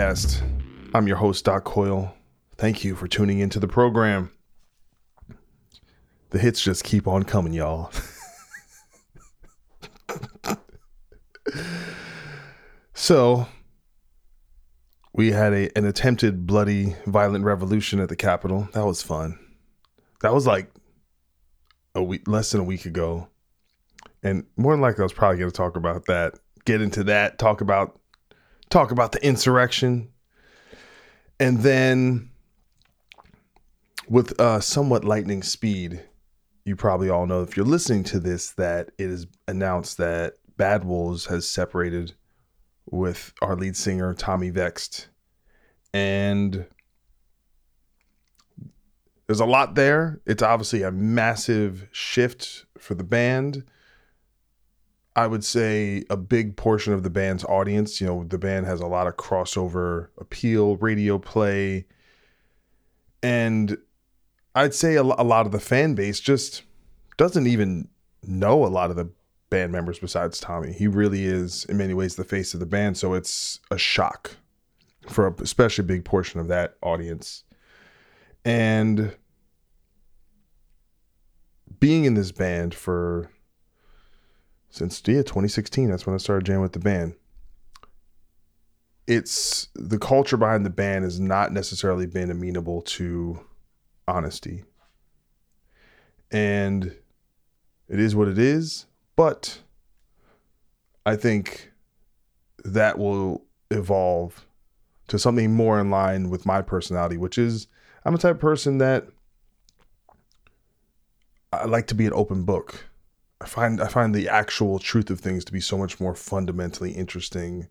Podcast. I'm your host, Doc Coyle. Thank you for tuning into the program. The hits just keep on coming, y'all. so, we had a, an attempted bloody, violent revolution at the Capitol. That was fun. That was like a week, less than a week ago. And more than likely, I was probably going to talk about that get into that, talk about talk about the insurrection, and then with uh, somewhat lightning speed, you probably all know if you're listening to this that it is announced that Bad Wolves has separated with our lead singer Tommy Vext, and there's a lot there. It's obviously a massive shift for the band I would say a big portion of the band's audience, you know, the band has a lot of crossover appeal, radio play. And I'd say a, lot of the fan base just doesn't even know a lot of the band members besides Tommy. He really is, in many ways, the face of the band. So it's a shock for a especially big portion of that audience. And being in this band for since yeah 2016 that's when i started jamming with the band. It's the culture behind the band has not necessarily been amenable to honesty. And it is what it is but i think that will evolve to something more in line with my personality which is i'm a type of person that i like to be an open book I find I find the actual truth of things to be so much more fundamentally interesting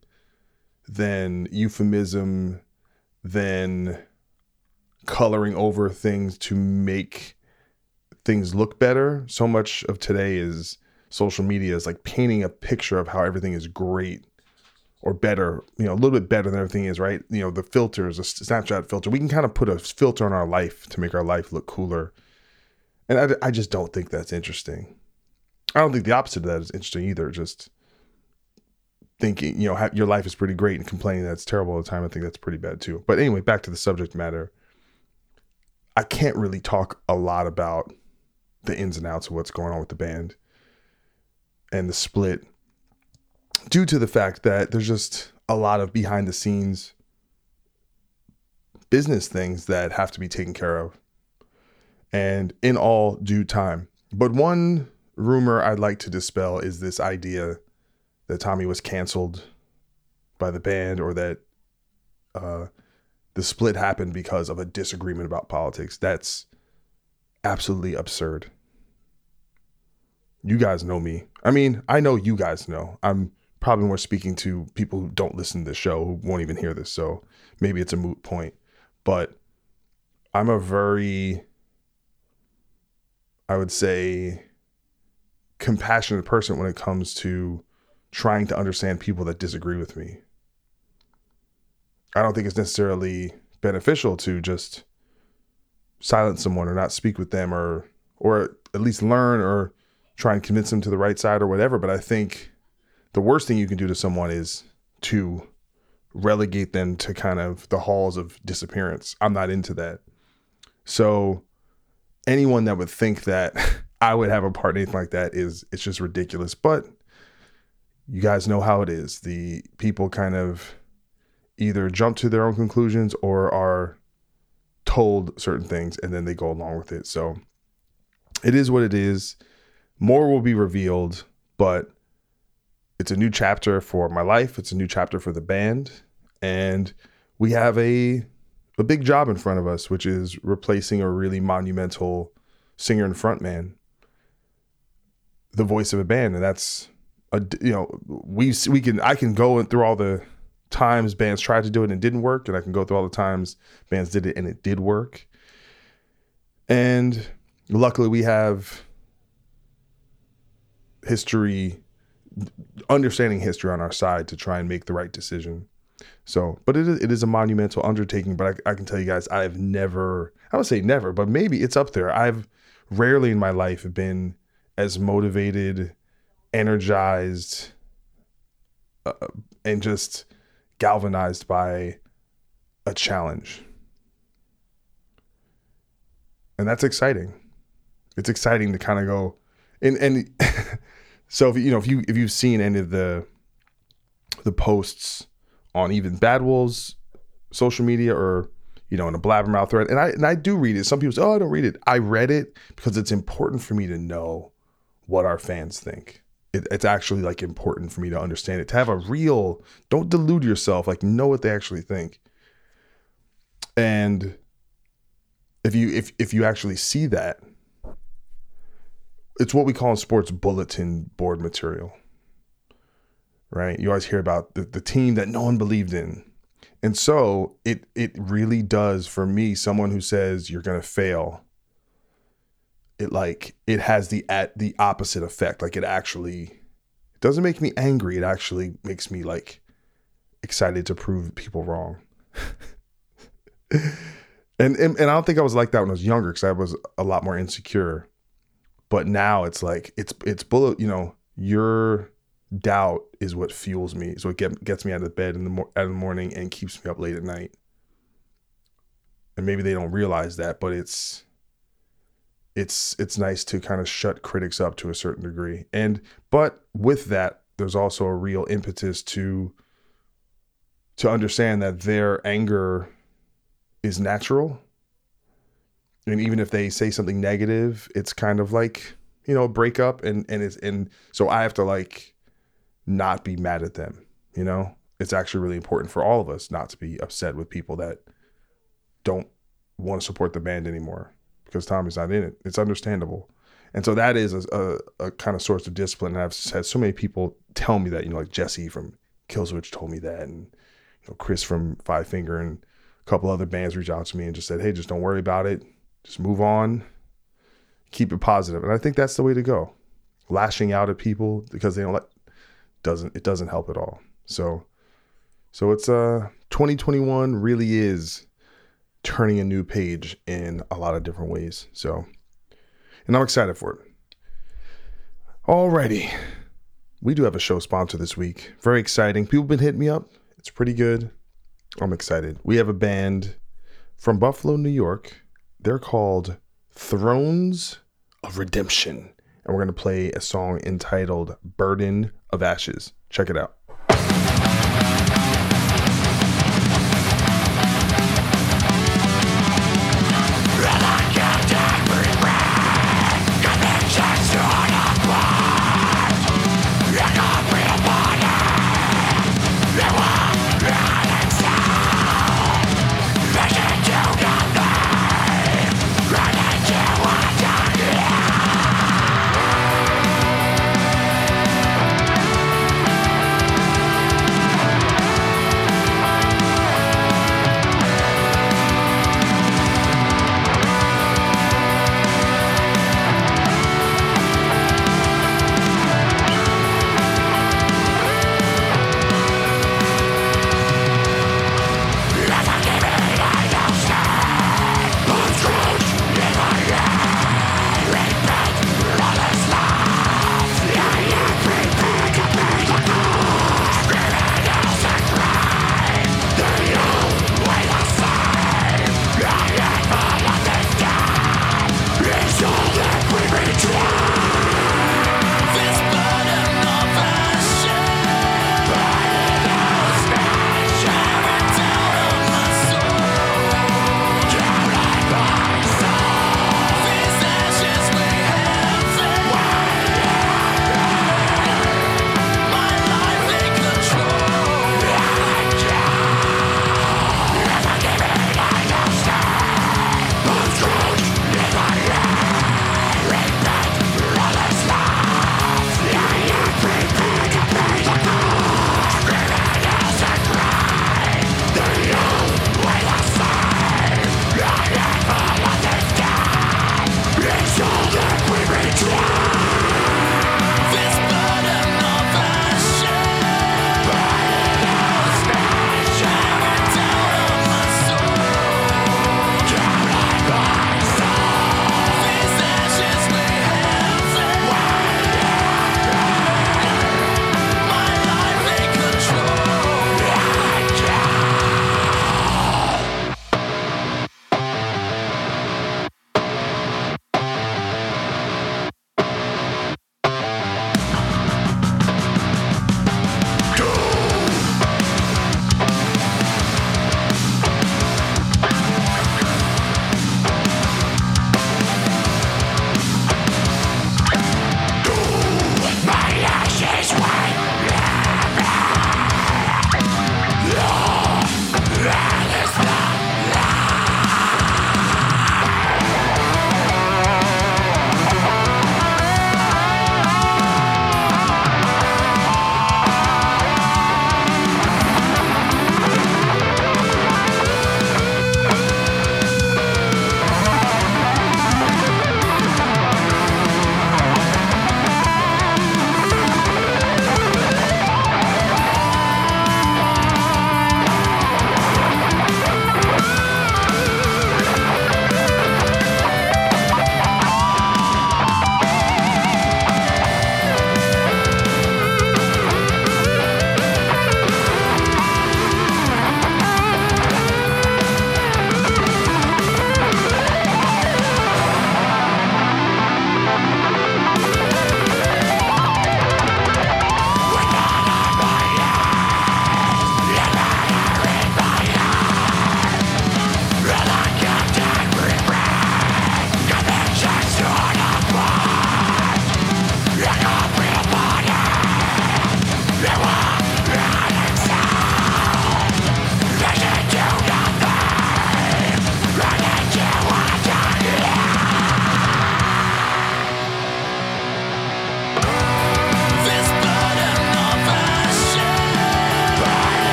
than euphemism, than coloring over things to make things look better. So much of today is social media is like painting a picture of how everything is great or better, you know, a little bit better than everything is, right? You know, the filters, a Snapchat filter, we can kind of put a filter on our life to make our life look cooler. And I, I just don't think that's interesting. I don't think the opposite of that is interesting either. Just thinking, you know, your life is pretty great and complaining that's terrible all the time. I think that's pretty bad too. But anyway, back to the subject matter. I can't really talk a lot about the ins and outs of what's going on with the band and the split due to the fact that there's just a lot of behind the scenes business things that have to be taken care of and in all due time. But one rumor I'd like to dispel is this idea that Tommy was canceled by the band or that uh, the split happened because of a disagreement about politics. That's absolutely absurd. You guys know me. I mean, I know you guys know. I'm probably more speaking to people who don't listen to the show, who won't even hear this. So maybe it's a moot point. But I'm a very, I would say, compassionate person when it comes to trying to understand people that disagree with me. I don't think it's necessarily beneficial to just silence someone or not speak with them or or at least learn or try and convince them to the right side or whatever, but I think the worst thing you can do to someone is to relegate them to kind of the halls of disappearance. I'm not into that. So anyone that would think that I would have a part in anything like that is it's just ridiculous. But you guys know how it is. The people kind of either jump to their own conclusions or are told certain things and then they go along with it. So it is what it is. More will be revealed, but it's a new chapter for my life. It's a new chapter for the band. And we have a a big job in front of us, which is replacing a really monumental singer and frontman, the voice of a band, and that's a you know we we can I can go through all the times bands tried to do it and didn't work, and I can go through all the times bands did it and it did work. And luckily, we have history, understanding history on our side to try and make the right decision. So, but it is, it is a monumental undertaking. But I, I can tell you guys, I have never, I would say never, but maybe it's up there. I've rarely in my life been as motivated, energized, uh, and just galvanized by a challenge. And that's exciting. It's exciting to kind of go and and so if you know if you if you've seen any of the the posts on even Bad Wolves social media or you know in a blabbermouth thread and I and I do read it. Some people say, "Oh, I don't read it." I read it because it's important for me to know what our fans think. It, it's actually like important for me to understand it to have a real don't delude yourself like know what they actually think. And if you if if you actually see that it's what we call in sports bulletin board material right? You always hear about the, the team that no one believed in. And so it it really does for me someone who says you're going to fail it like it has the at the opposite effect. Like it actually it doesn't make me angry. It actually makes me like excited to prove people wrong. and, and and I don't think I was like that when I was younger because I was a lot more insecure. But now it's like it's it's bullet. You know, your doubt is what fuels me. So it get, gets me out of bed in the mo- out of the morning and keeps me up late at night. And maybe they don't realize that, but it's it's it's nice to kind of shut critics up to a certain degree. And but with that, there's also a real impetus to to understand that their anger is natural. And even if they say something negative, it's kind of like, you know, break up and and it's and so I have to like not be mad at them, you know? It's actually really important for all of us not to be upset with people that don't want to support the band anymore because Tommy's not in it. It's understandable. And so that is a, a, a, kind of source of discipline. And I've had so many people tell me that, you know, like Jesse from Killswitch told me that, and you know, Chris from Five Finger and a couple other bands reached out to me and just said, "Hey, just don't worry about it. Just move on. Keep it positive." And I think that's the way to go. Lashing out at people because they don't like doesn't it doesn't help at all. So, so it's uh 2021 really is turning a new page in a lot of different ways. So, and I'm excited for it. Alrighty. We do have a show sponsor this week. Very exciting. People have been hitting me up. It's pretty good. I'm excited. We have a band from Buffalo, New York. They're called Thrones of Redemption. And we're going to play a song entitled Burden of Ashes. Check it out.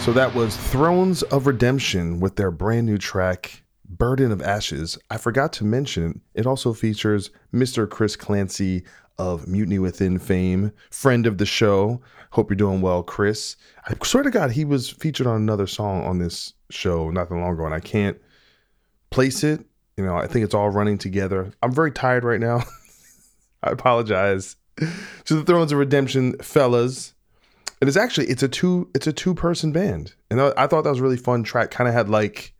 So that was Thrones of Redemption with their brand new track, Burden of Ashes. I forgot to mention, it also features Mr. Chris Clancy of Mutiny Within fame, friend of the show. Hope you're doing well, Chris. I swear to God, he was featured on another song on this show not that long ago, and I can't place it. You know, I think it's all running together. I'm very tired right now. I apologize to the Thrones of Redemption fellas. And it's actually it's a two it's a two person band, and I, I thought that was really fun track. Kind of had like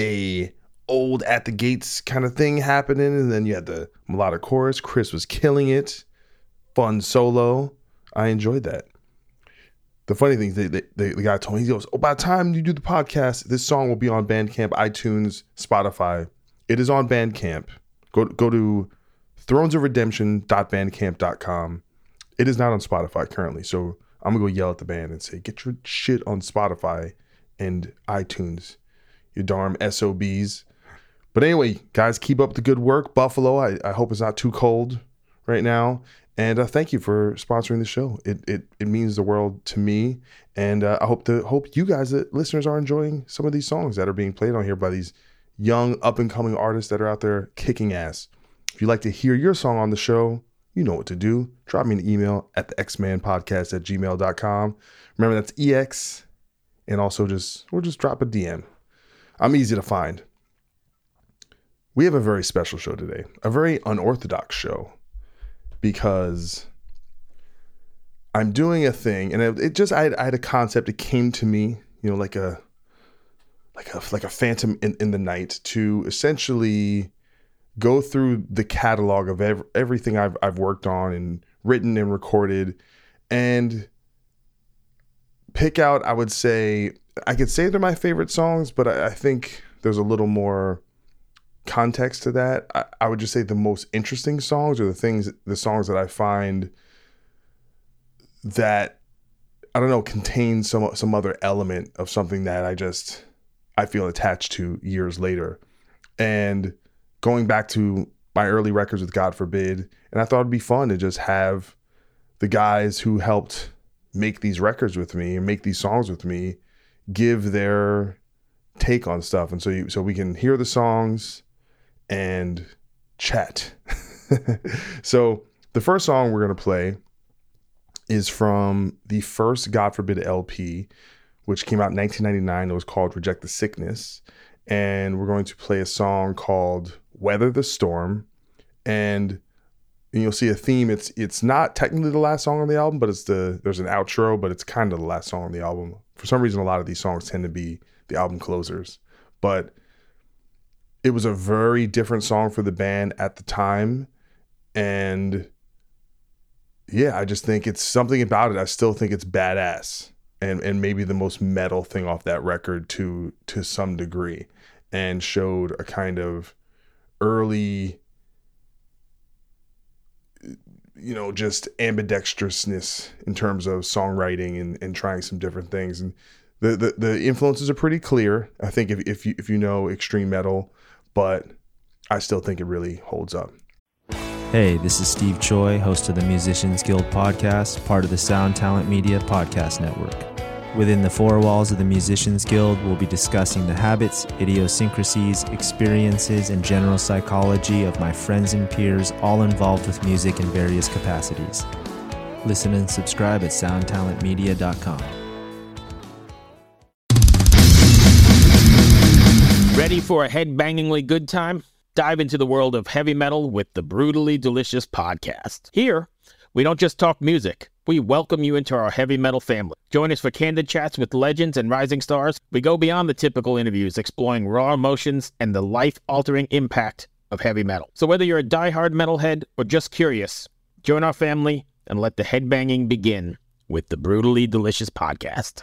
a old at the gates kind of thing happening, and then you had the melodic chorus. Chris was killing it, fun solo. I enjoyed that. The funny thing is, they, they, they, the guy told me he goes, "Oh, by the time you do the podcast, this song will be on Bandcamp, iTunes, Spotify. It is on Bandcamp. Go go to thronesofredemption.bandcamp.com. It is not on Spotify currently, so I'm gonna go yell at the band and say, get your shit on Spotify and iTunes, you darn SOBs. But anyway, guys, keep up the good work. Buffalo, I, I hope it's not too cold right now. And uh, thank you for sponsoring the show. It, it, it means the world to me. And uh, I hope to hope you guys, the listeners, are enjoying some of these songs that are being played on here by these young up and coming artists that are out there kicking ass. If you'd like to hear your song on the show, you know what to do. Drop me an email at the xmanpodcast at gmail.com. Remember, that's EX. And also just, or just drop a DM. I'm easy to find. We have a very special show today, a very unorthodox show, because I'm doing a thing, and it, it just I had, I had, a concept. It came to me, you know, like a like a like a phantom in, in the night to essentially go through the catalog of ev- everything I've I've worked on and written and recorded, and pick out. I would say I could say they're my favorite songs, but I, I think there's a little more context to that. I, I, would just say the most interesting songs are the things, the songs that I find that I don't know contain some some other element of something that I just I feel attached to years later, and going back to my early records with God Forbid, and I thought it'd be fun to just have the guys who helped make these records with me and make these songs with me give their take on stuff, and so you, so we can hear the songs and chat. so the first song we're gonna play is from the first God Forbid LP, which came out in 1999. It was called Reject the Sickness. And we're going to play a song called Weather the Storm, and you'll see a theme. It's it's not technically the last song on the album, but it's the there's an outro, but it's kind of the last song on the album. For some reason, a lot of these songs tend to be the album closers, but it was a very different song for the band at the time, and yeah, I just think it's something about it. I still think it's badass, and and maybe the most metal thing off that record to to some degree, and showed a kind of early you know just ambidextrousness in terms of songwriting and, and trying some different things. And the, the the influences are pretty clear. I think if, if you if you know extreme metal but i still think it really holds up. Hey this is steve choi host of the musicians guild podcast part of the sound talent media podcast network Within the four walls of the Musicians Guild, we'll be discussing the habits, idiosyncrasies, experiences, and general psychology of my friends and peers, all involved with music in various capacities. Listen and subscribe at soundtalentmedia.com. Ready for a headbangingly good time? Dive into the world of heavy metal with the Brutally Delicious podcast. Here, we don't just talk music we welcome you into our heavy metal family. Join us for candid chats with legends and rising stars. We go beyond the typical interviews, exploring raw emotions and the life altering impact of heavy metal. So, whether you're a die-hard metalhead or just curious, join our family and let the headbanging begin with the Brutally Delicious podcast.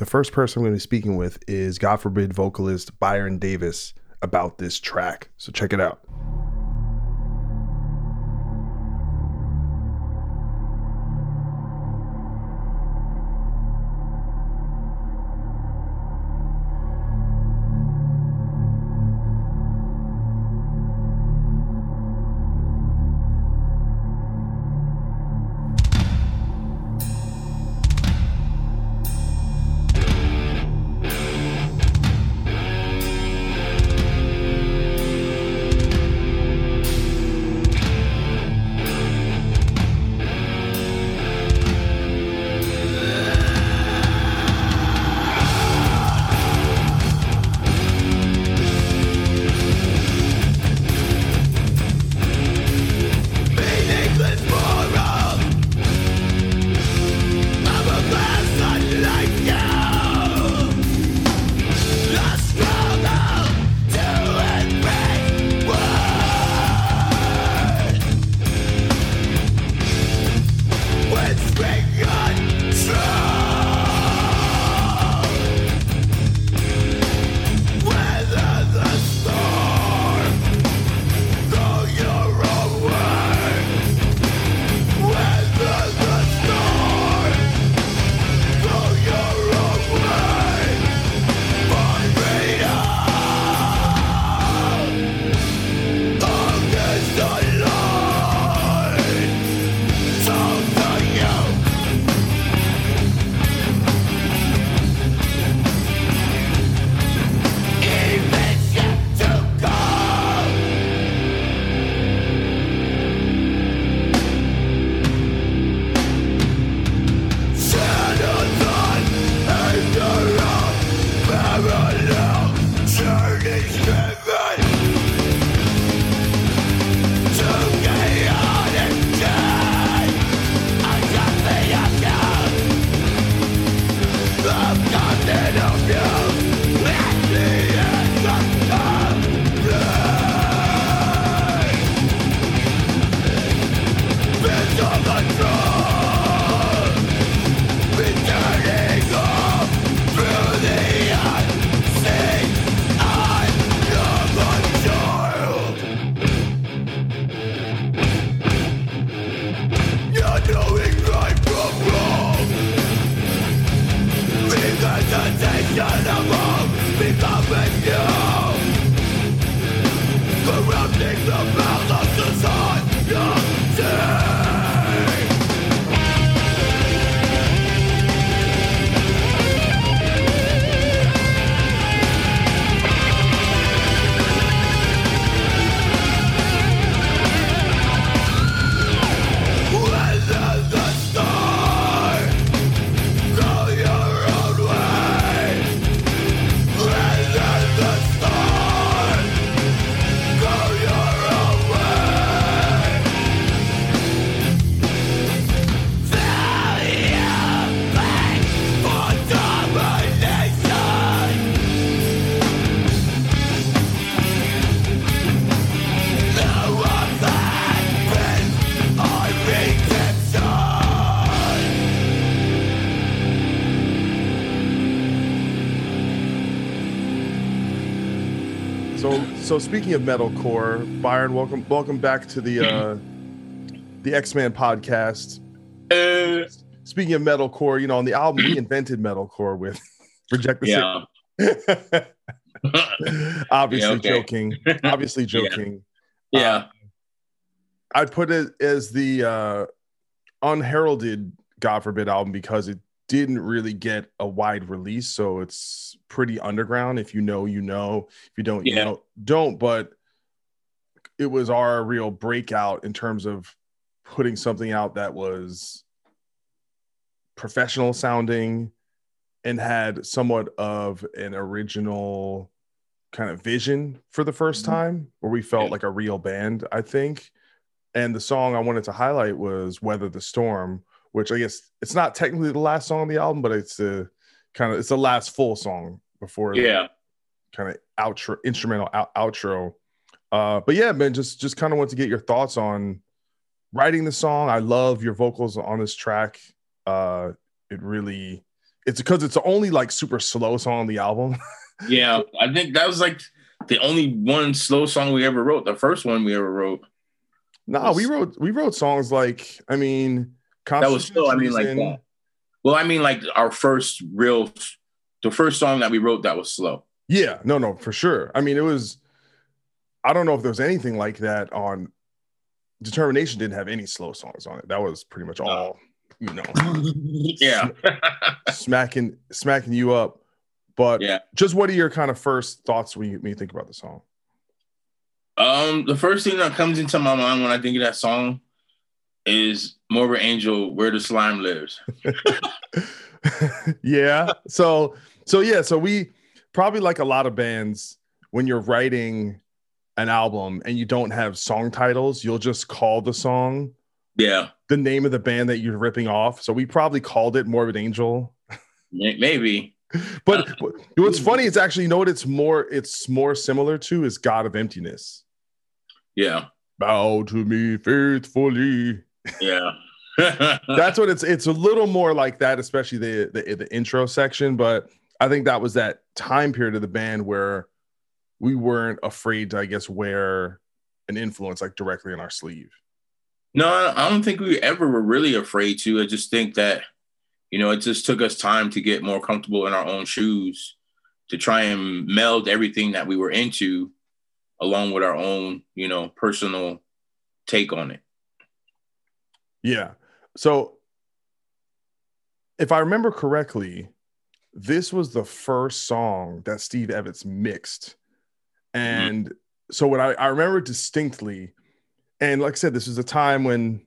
the first person I'm going to be speaking with, is God forbid vocalist Byron Davis about this track. So check it out. So speaking of metalcore, Byron, welcome welcome back to the uh the Ex-Man podcast. Uh, speaking of metalcore, you know, on the album we invented metalcore with Reject the yeah. Obviously yeah, okay. joking. Obviously joking. Yeah. yeah. Uh, I'd put it as the uh unheralded God forbid album because it didn't really get a wide release, so it's pretty underground. If you know, you know. If you don't, yeah. you know, don't. But it was our real breakout in terms of putting something out that was professional sounding and had somewhat of an original kind of vision for the 1st mm-hmm. time where we felt yeah. like a real band, I think. And the song I wanted to highlight was Weather the Storm, which I guess it's not technically the last song on the album, but it's the kind of it's the last full song before yeah kind of outro instrumental out, outro. Uh, but yeah, man, just just kind of want to get your thoughts on writing the song. I love your vocals on this track. Uh, it really it's because it's the only like super slow song on the album. yeah, I think that was like the only one slow song we ever wrote. The first one we ever wrote. No, nah, we wrote we wrote songs like I mean that was still I mean like that. Well, I mean like our first real the first song that we wrote that was slow. Yeah, no, no, for sure. I mean, it was I don't know if there was anything like that on Determination didn't have any slow songs on it. That was pretty much all, you know. yeah. smacking smacking you up. But yeah. just what are your kind of first thoughts when you, when you think about the song? Um, the first thing that comes into my mind when I think of that song is Morbid Angel, Where the Slime Lives. yeah. So so yeah, so we probably like a lot of bands when you're writing an album and you don't have song titles, you'll just call the song yeah the name of the band that you're ripping off. So we probably called it Morbid Angel. Maybe. but uh, what's funny is actually you know what it's more it's more similar to is God of Emptiness. Yeah. Bow to me faithfully. Yeah. That's what it's it's a little more like that, especially the, the the intro section. But I think that was that time period of the band where we weren't afraid to, I guess, wear an influence like directly on our sleeve. No, I don't think we ever were really afraid to. I just think that, you know, it just took us time to get more comfortable in our own shoes to try and meld everything that we were into along with our own, you know, personal take on it. Yeah. So if I remember correctly, this was the first song that Steve Evetts mixed Mm-hmm. And mm-hmm. so what I, I remember distinctly, and like I said, this was a time when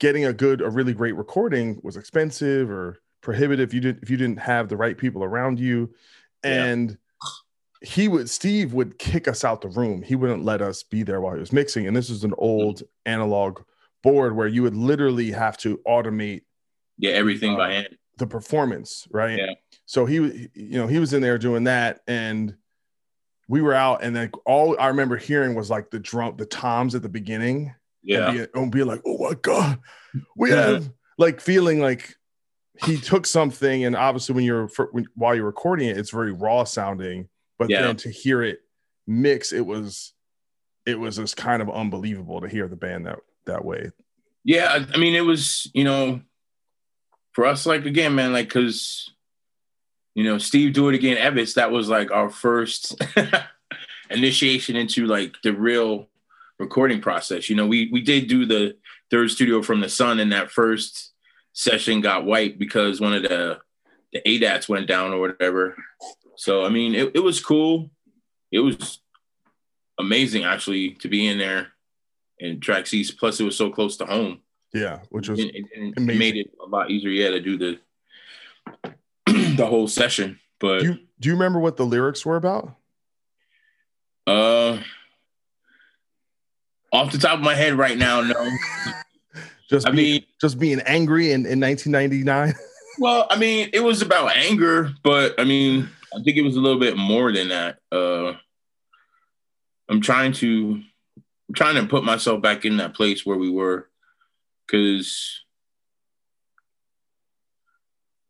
getting a good, a really great recording was expensive or prohibitive. You didn't if you didn't have the right people around you. And yeah. he would Steve would kick us out the room. He wouldn't let us be there while he was mixing. And this is an old mm-hmm. analog board where you would literally have to automate yeah everything uh, by hand the performance right yeah so he you know he was in there doing that and we were out and then all I remember hearing was like the drum, the toms at the beginning. Yeah. And be, and be like, oh my God, we have like feeling like he took something and obviously when you're when, while you're recording it, it's very raw sounding, but yeah. then to hear it mix, it was it was just kind of unbelievable to hear the band that that way. Yeah, I mean, it was you know, for us, like again, man, like because you know, Steve Do It Again Evetts, that was like our first initiation into like the real recording process. You know, we we did do the third studio from the sun and that first session got wiped because one of the the ADATs went down or whatever. So I mean it, it was cool. It was amazing actually to be in there in track. Plus it was so close to home. Yeah, which was it, made it a lot easier, yeah, to do the the whole session. But do you, do you remember what the lyrics were about? Uh, off the top of my head right now, no. just I being, mean, just being angry in, in 1999. well, I mean, it was about anger, but I mean, I think it was a little bit more than that. Uh, I'm trying to, I'm trying to put myself back in that place where we were, because,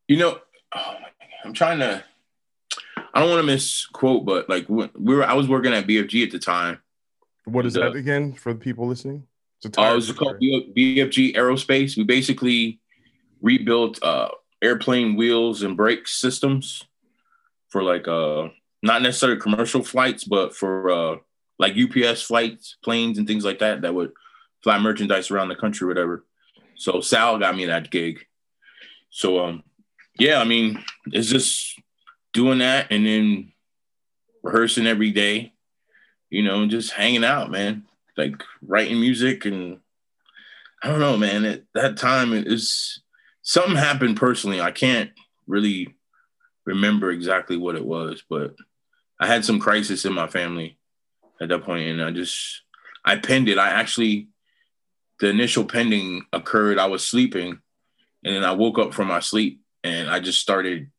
you know, oh I'm trying to. I don't want to misquote, but like we were, I was working at BFG at the time. What is that again for the people listening? It's a uh, it was called BFG Aerospace. We basically rebuilt uh, airplane wheels and brake systems for like uh not necessarily commercial flights, but for uh like UPS flights, planes, and things like that that would fly merchandise around the country, whatever. So Sal got me that gig. So um yeah, I mean, it's just doing that and then rehearsing every day, you know, and just hanging out, man. Like writing music and I don't know, man. At that time, it is something happened personally. I can't really remember exactly what it was, but I had some crisis in my family at that point, and I just I penned it. I actually the initial pending occurred. I was sleeping, and then I woke up from my sleep and I just started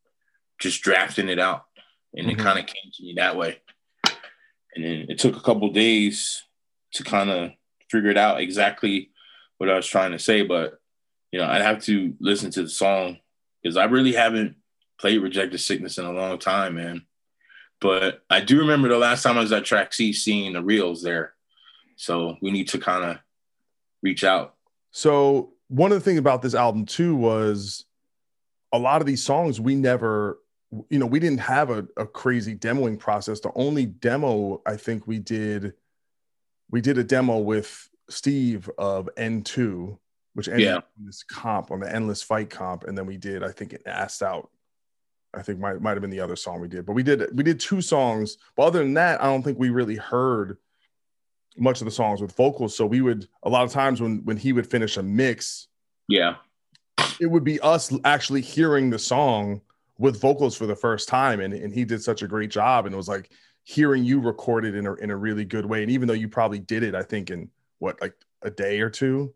just drafting it out, and mm-hmm. it kind of came to me that way. And then it took a couple days to kind of figure it out exactly what I was trying to say, but you know, I'd have to listen to the song because I really haven't played Reject the Sickness in a long time, man. But I do remember the last time I was at Trax East seeing the reels there. So we need to kind of reach out. So one of the things about this album too was a lot of these songs we never you know we didn't have a, a crazy demoing process the only demo i think we did we did a demo with steve of n2 which ended Yeah. this comp on the endless fight comp and then we did i think it asked out i think might might have been the other song we did but we did we did two songs but other than that i don't think we really heard much of the songs with vocals so we would a lot of times when when he would finish a mix Yeah. it would be us actually hearing the song with vocals for the first time and, and he did such a great job and it was like hearing you record it in a, in a really good way and even though you probably did it i think in what like a day or two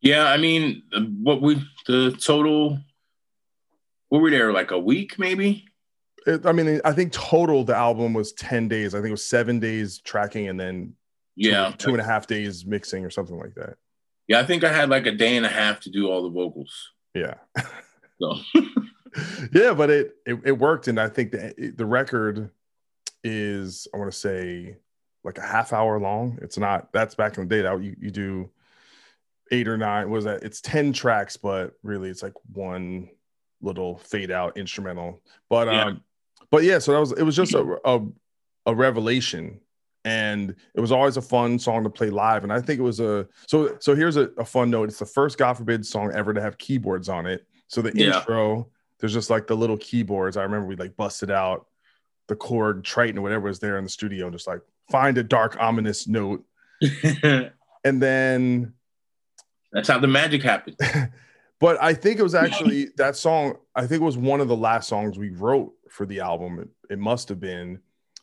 Yeah. I mean, what we, the total, what were we there, like a week maybe? it, i mean i think total the album was 10 days i think it was seven days tracking and then two- Yeah. two and a half days mixing or something like that Yeah. I think I had like a day and a half to do all the vocals. yeah So, yeah but it, it it worked and i think the the record is i want to say like a half hour long it's not that's back in the day that you, you do eight or nine was that it's 10 tracks but really it's like one little fade out instrumental. But Yeah. um but yeah so that was it was just a, a a revelation. And it was always a fun song to play live. And i think it was a so so here's a, a fun note. It's the first god forbid song ever to have keyboards on it. So the Yeah. intro there's just like the little keyboards. I remember we like busted out the Korg Triton or whatever was there in the studio and just like find a dark ominous note. And then that's how the magic happened. but i think it was actually that song i think it was one of the last songs we wrote for the album it, it must have been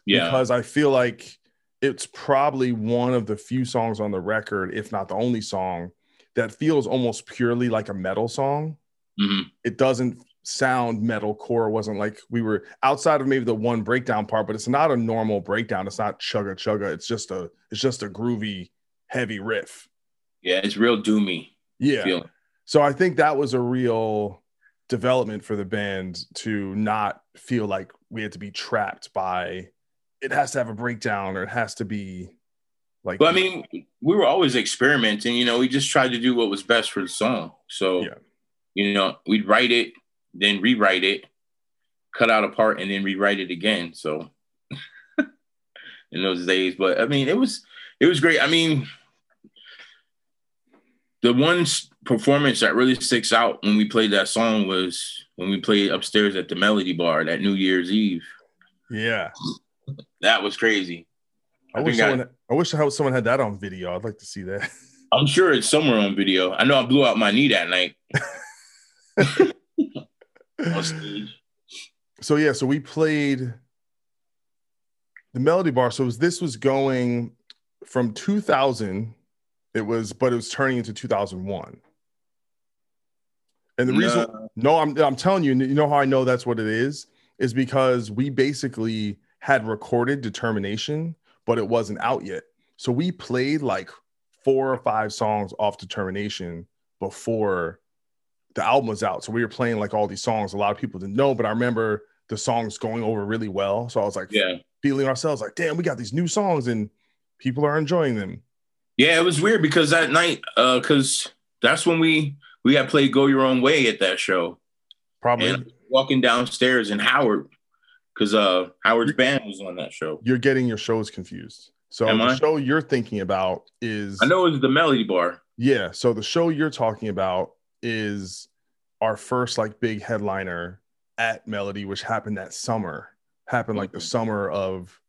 Yeah. because I feel like it's probably one of the few songs on the record, if not the only song, that feels almost purely like a metal song. Mhm. It doesn't sound metal core. It wasn't like we were outside of maybe the one breakdown part, but it's not a normal breakdown. It's not chugga chugga. It's just a it's just a groovy, heavy riff. Yeah. It's real doomy Yeah. feeling. So I think that was a real development for the band to not feel like we had to be trapped by it has to have a breakdown or it has to be like But I mean, we were always experimenting. You know, we just tried to do what was best for the song. So, Yeah. you know, we'd write it, then rewrite it, cut out a part, and then rewrite it again. So, in those days, but I mean, it was it was great. I mean, the one performance that really sticks out when we played that song was when we played upstairs at the Melody Bar that New Year's Eve. yeah. That was crazy. I, I wish think I- someone I wish someone had that on video. I'd like to see that. I'm sure it's somewhere on video. I know I blew out my knee that night. so yeah, so we played the Melody Bar. So was, this was going from 2000. It was, but it was turning into 2001. And the reason, no, I'm I'm telling you, you know how I know that's what it is, is because we basically had recorded Determination, but it wasn't out yet. So we played like four or five songs off Determination before the album was out. So we were playing like all these songs. A lot of people didn't know, but I remember the songs going over really well. So I was like Yeah. feeling ourselves like, damn, we got these new songs and people are enjoying them. Yeah, it was weird because that night, uh, because that's when we we had played "Go Your Own Way" at that show, Probably and walking downstairs and Howard, because uh Howard's band was on that show. you're getting your shows confused. So Am the I? show you're thinking about is I know it was the Melody Bar. Yeah. So the show you're talking about is our first like big headliner at Melody, which happened that summer. Happened like the summer of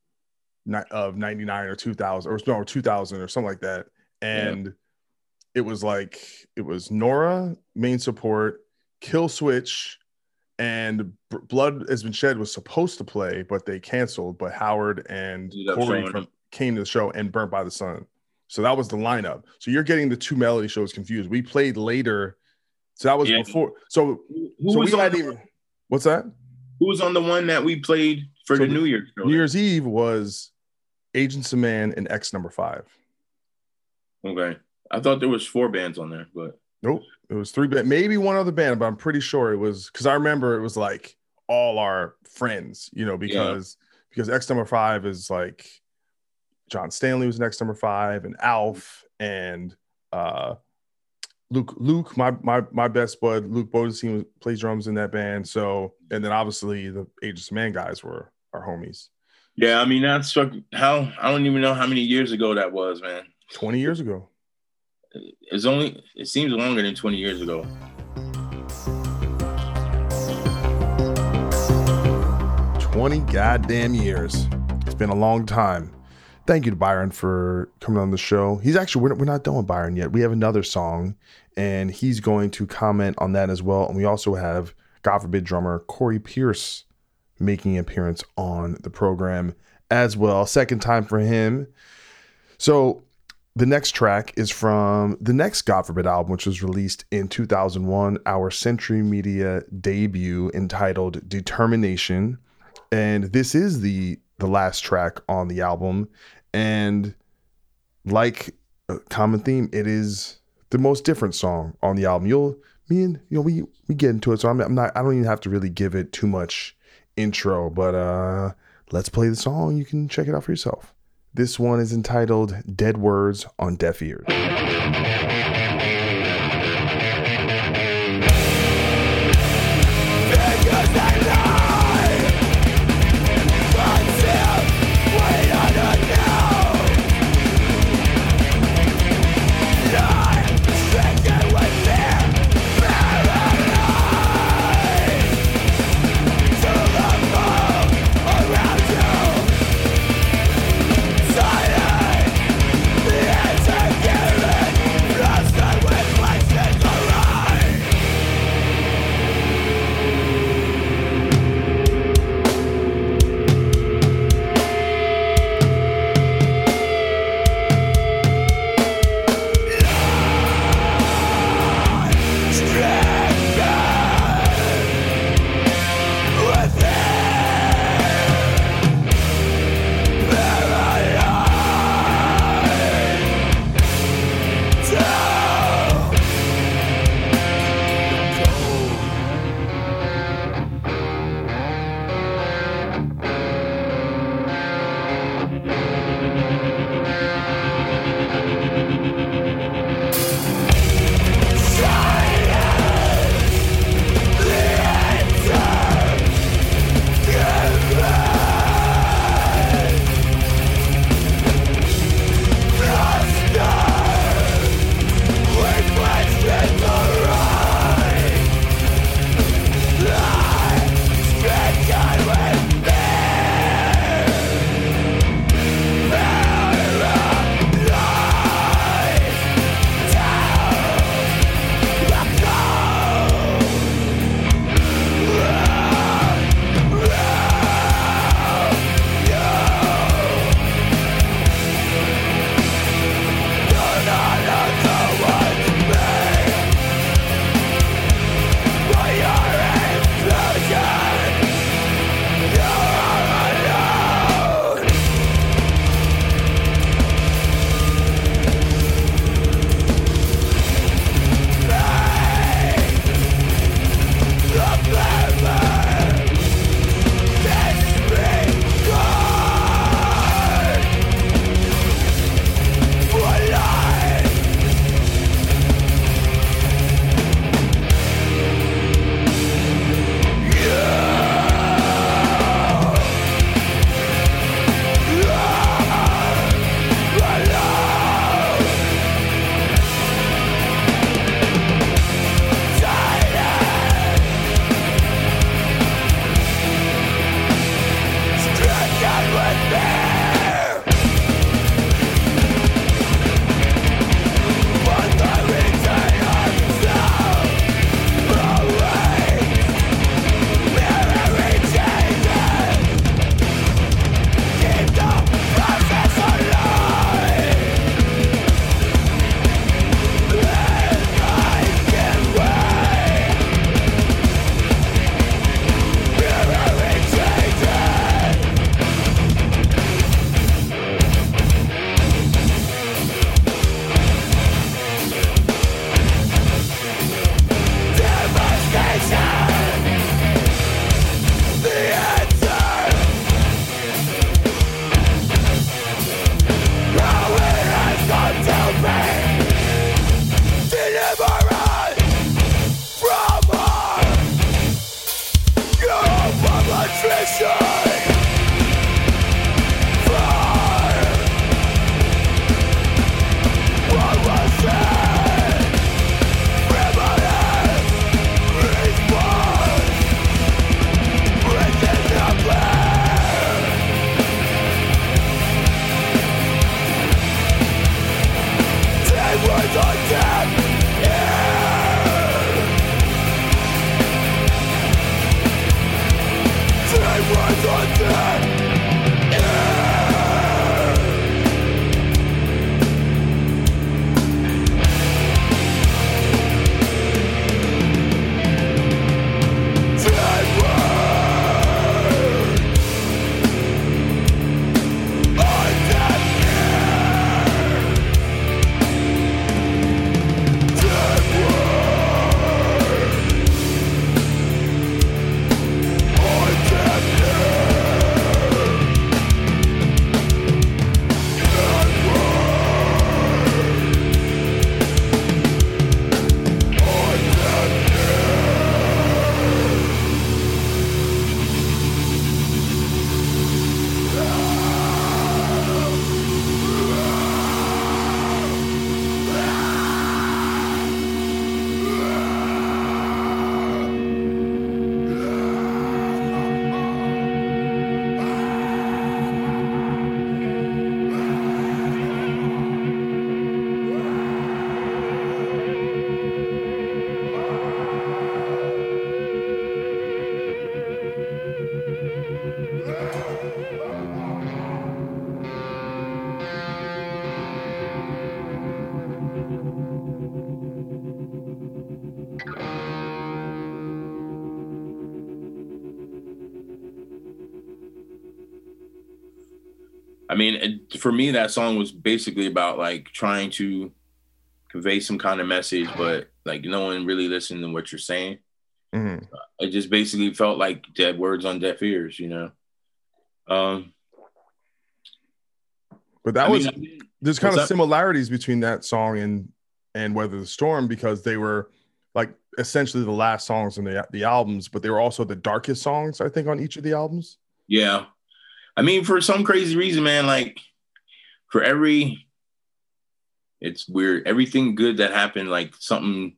of 99 or 2000 or no 2000 or something like that. And it was like it was Nora, main support, Kill Switch, and B- Blood has been shed was supposed to play, but they canceled. But Howard and Corey from came to the show and burnt by the sun. So that was the lineup. So you're getting the two melody shows confused. We played later. So that was Yeah. before. So Who, who so was we on hadn't even what's that? who was on the one that we played for So the New Year's? New Year's Eve was Agents of Man and X number five. Okay, I thought there was four bands on there, but Nope. It was three band, maybe one other band, but I'm pretty sure it was because I remember it was like all our friends, you know, because yeah. because X number five is like John Stanley was next number five, and Alf and uh Luke, Luke, my my my best bud, Luke Bodestein plays drums in that band. So, and then obviously the Agents of Man guys were our homies. Yeah, I mean that's how I don't even know how many years ago that was, man. Twenty years ago. It's only it seems longer than twenty years ago. Twenty goddamn years. It's been a long time thank you to Byron for coming on the show. He's actually we're, we're not done with Byron yet. We have another song, and he's going to comment on that as well. And we also have God forbid drummer Corey Pierce making an appearance on the program as well. Second time for him. So the next track is from the next God forbid album, which was released in 2001, our Century Media debut entitled Determination. And this is the the last track on the album. And like a common theme, it is the most different song on the album. You'll me and you know we we get into it, so I'm, I'm not I don't even have to really give it too much intro, but uh let's play the song. You can check it out for yourself. This one is entitled Dead Words on Deaf Ears. die mean, it, for me, that song was basically about like trying to convey some kind of message, but like no one really listened to what you're saying. Mhm. It just basically felt like dead words on deaf ears, you know. Um, But that I was mean, there's kind of similarities between that song and and Weather the Storm because they were like essentially the last songs in the the albums, but they were also the darkest songs I think on each of the albums. Yeah. I mean, for some crazy reason, man, like for every it's weird. Everything good that happened, like something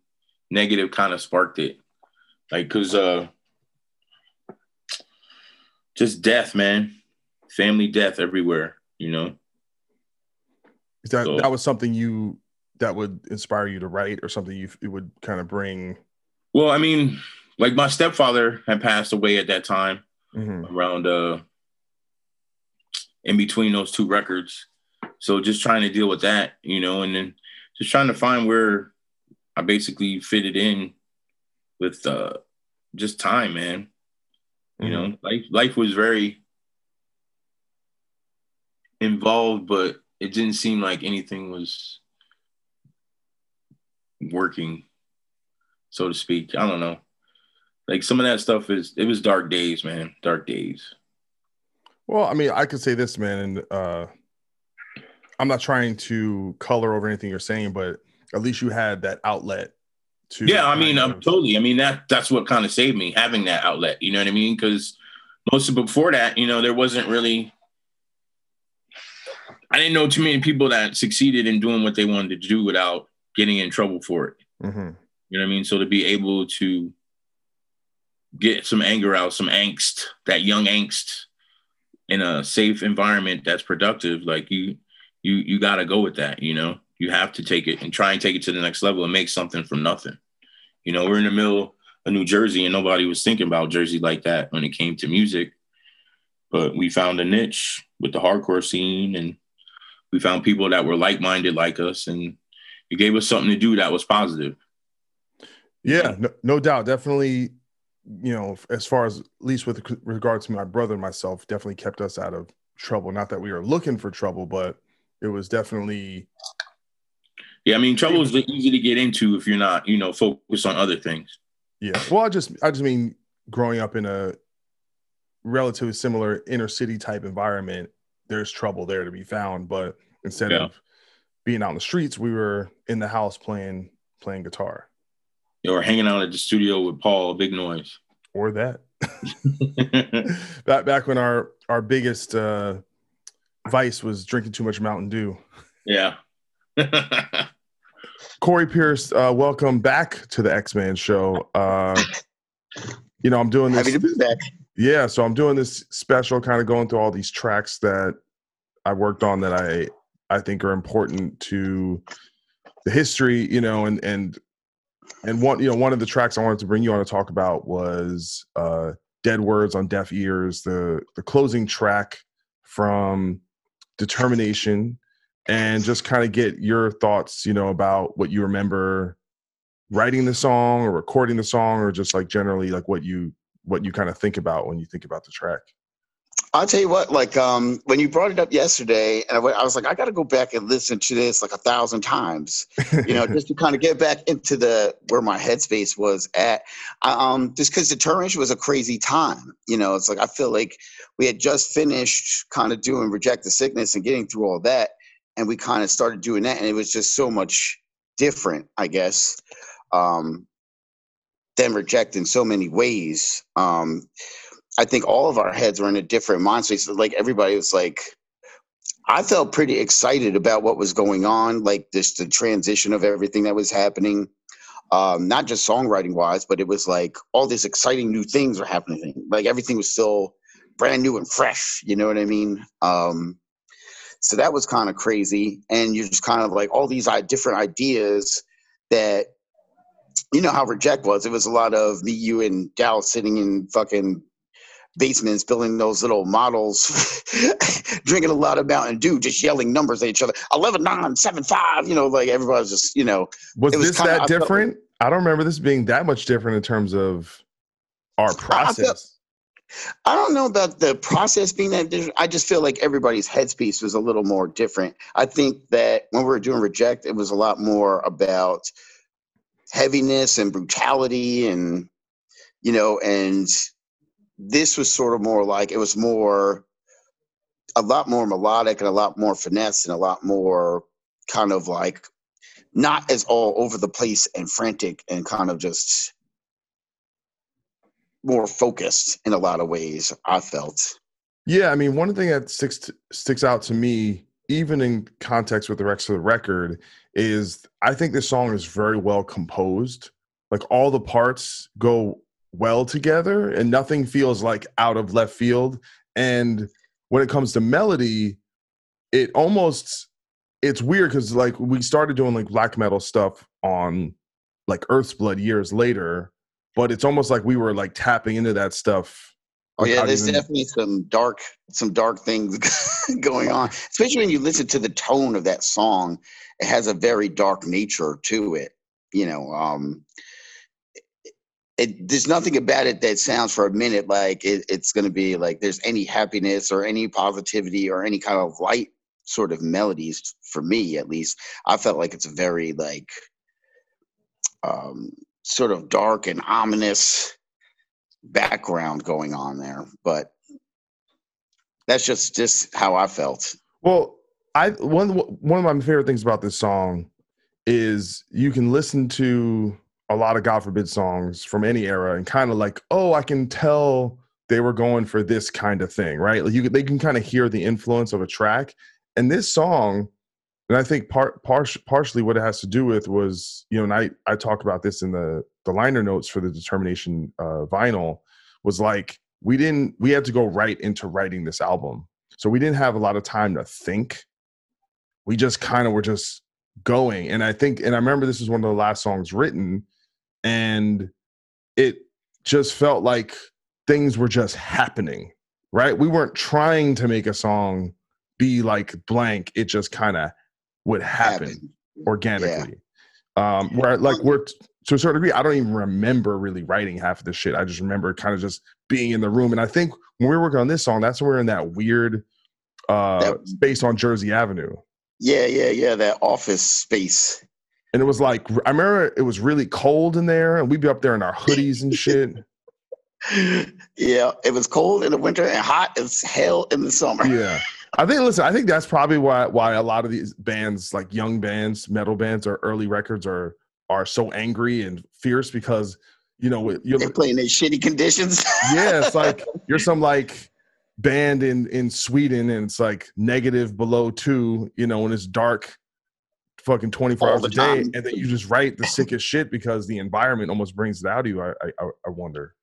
negative kind of sparked it. Like cause uh just death, man. Family death everywhere, you know. Is that So- that was something you that would inspire you to write or something you it would kind of bring Well, I mean, like my stepfather had passed away at that time. Mhm. around uh in between those two records. So just trying to deal with that, you know, and then just trying to find where I basically fitted in with uh just time, man. You know, life life was very involved, but it didn't seem like anything was working, so to speak. I don't know. Like some of that stuff is it was dark days, man. Dark days. Well, I mean, I could say this, man, and uh, I'm not trying to color over anything you're saying, but at least you had that outlet to. Yeah, I mean, of- totally. I mean, that that's what kind of saved me having that outlet. You know what I mean? Because most of before that, you know, there wasn't really. I didn't know too many people that succeeded in doing what they wanted to do without getting in trouble for it. Mhm. You know what I mean? So to be able to get some anger out, some angst, that young angst in a safe environment that's productive, like you you you gotta go with that, you know. You have to take it and try and take it to the next level and make something from nothing. You know, we're in the middle of New Jersey and nobody was thinking about Jersey like that when it came to music. But we found a niche with the hardcore scene and we found people that were like-minded like us and it gave us something to do that was positive. Yeah, no, no doubt. Definitely, you know, as far as at least with regard to my brother and myself, definitely kept us out of trouble. Not that we were looking for trouble, but it was definitely Yeah, I mean, trouble is easy to get into if you're not, you know, focused on other things. yeah. Well, I just I just mean growing up in a relatively similar inner city type environment, there's trouble there to be found. But instead Yeah. of being out in the streets, we were in the house playing playing guitar Or hanging out at the studio with Paul, a big noise. or that. back back when our our biggest uh vice was drinking too much Mountain Dew. yeah. Corey Pierce, uh, welcome back to the Ex-Man show. Uh, you know, I'm doing this. Happy to be back. Yeah, so I'm doing this special, kind of going through all these tracks that I worked on that I I think are important to the history, you know, and and and one you know one of the tracks I wanted to bring you on to talk about was uh, "Dead Words on Deaf Ears," the the closing track from Determination, and just kind of get your thoughts, you know, about what you remember writing the song or recording the song, or just like generally like what you what you kind of think about when you think about the track. I'll tell you what, like um, when you brought it up yesterday, and I, went- I was like, I got to go back and listen to this like a thousand times, you know, just to kind of get back into the where my headspace was at. Um, just because the determination was a crazy time, you know, it's like I feel like we had just finished kind of doing reject the sickness and getting through all that, and we kind of started doing that, and it was just so much different, I guess. Um, than reject in so many ways. Um, I think all of our heads were in a different mindset. space. Like everybody was like, I felt pretty excited about what was going on, like this the transition of everything that was happening. Um, not just songwriting wise, but it was like all these exciting new things were happening. Like everything was still brand new and fresh. You know what I mean? Um, so that was kind of crazy, and you're just kind of like all these i- different ideas that you know how reject was. It was a lot of me, you, and Dallas sitting in fucking basements building those little models, drinking a lot of Mountain Dew, just yelling numbers at each other. 11, 9, 7, 5, you know, like everybody was just, you know, Was, was this kinda- that I felt- different? I don't remember this being that much different in terms of our process. I don't know about the process being that different. I just feel like everybody's headspace was a little more different. I think that when we were doing Reject, it was a lot more about heaviness and brutality and, you know, and this was sort of more like it was more, a lot more melodic and a lot more finesse and a lot more kind of like not as all over the place and frantic and kind of just more focused in a lot of ways. I felt. Yeah, I mean, one thing that sticks sticks out to me, even in context with the rest of the record, is I think this song is very well composed. Like all the parts go well together, and nothing feels like out of left field. And when it comes to melody, it almost it's weird because like we started doing like black metal stuff on like Earthsblood years later, but it's almost like we were like tapping into that stuff. Oh yeah, there's even... definitely some dark, some dark things going on. Especially when you listen to the tone of that song, it has a very dark nature to it. You know, um, it, there's nothing about it that sounds for a minute like it, it's going to be like there's any happiness or any positivity or any kind of light sort of melodies for me at least. I felt like it's a very like um sort of dark and ominous background going on there but that's just just how i felt. Well i one one of my favorite things about this song is you can listen to a lot of god forbid songs from any era and kind of like oh i can tell they were going for this kind of thing right? Like you they can kind of hear the influence of a track. And this song and I think part, part partially what it has to do with was you know, and I I talk about this in the the liner notes for the determination uh, vinyl was like we didn't we had to go right into writing this album, so we didn't have a lot of time to think. We just kind of were just going, and I think and I remember this is one of the last songs written, and it just felt like things were just happening. Right, we weren't trying to make a song be like blank. It just kind of would happen, happen. organically. Yeah. Um, where like we're to a certain degree, I don't even remember really writing half of this shit. I just remember kind of just being in the room. And I think when we were working on this song, that's when we are in that weird uh that, space on Jersey Avenue. Yeah, yeah, yeah. That office space. And it was like I remember it was really cold in there, and we'd be up there in our hoodies and shit. yeah, it was cold in the winter and hot as hell in the summer. Yeah. I think listen, I think that's probably why why a lot of these bands, like young bands, metal bands, or early records, are are so angry and fierce because you know you're They're playing in shitty conditions. yeah, it's like you're some like band in in Sweden and it's like negative below two, you know, and it's dark fucking 24 All hours a day time. and then you just write the sickest shit because the environment almost brings it out of you i i, I wonder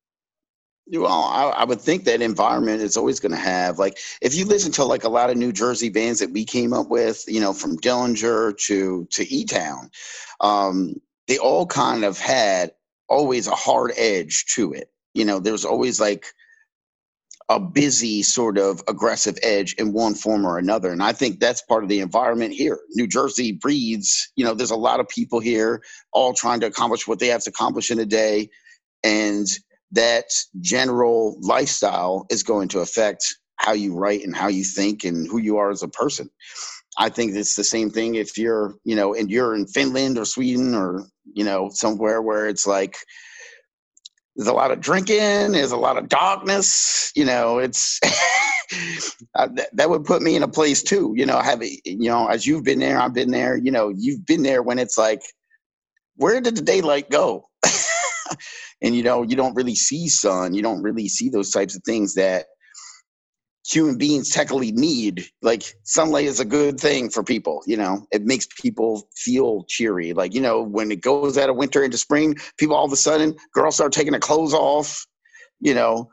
well, I, I, would think that environment is always going to have like if you listen to like a lot of New Jersey bands that we came up with, you know, from Dillinger to to E Town, um, they all kind of had always a hard edge to it. You know, there's always like a busy sort of aggressive edge in one form or another, and I think that's part of the environment here. New Jersey breeds, you know, there's a lot of people here all trying to accomplish what they have to accomplish in a day, and that general lifestyle is going to affect how you write and how you think and who you are as a person. I think it's the same thing if you're, you know, and you're in Finland or Sweden or, you know, somewhere where it's like there's a lot of drinking, there's a lot of darkness, you know, it's that, would put me in a place too, you know, have you know, as you've been there, I've been there, you know, you've been there when it's like, where did the daylight go? and you know you don't really see sun you don't really see those types of things that human beings technically need like sunlight is a good thing for people you know? It makes people feel cheery. Like you know when it goes out of winter into spring people all of a sudden girls start taking their clothes off you know?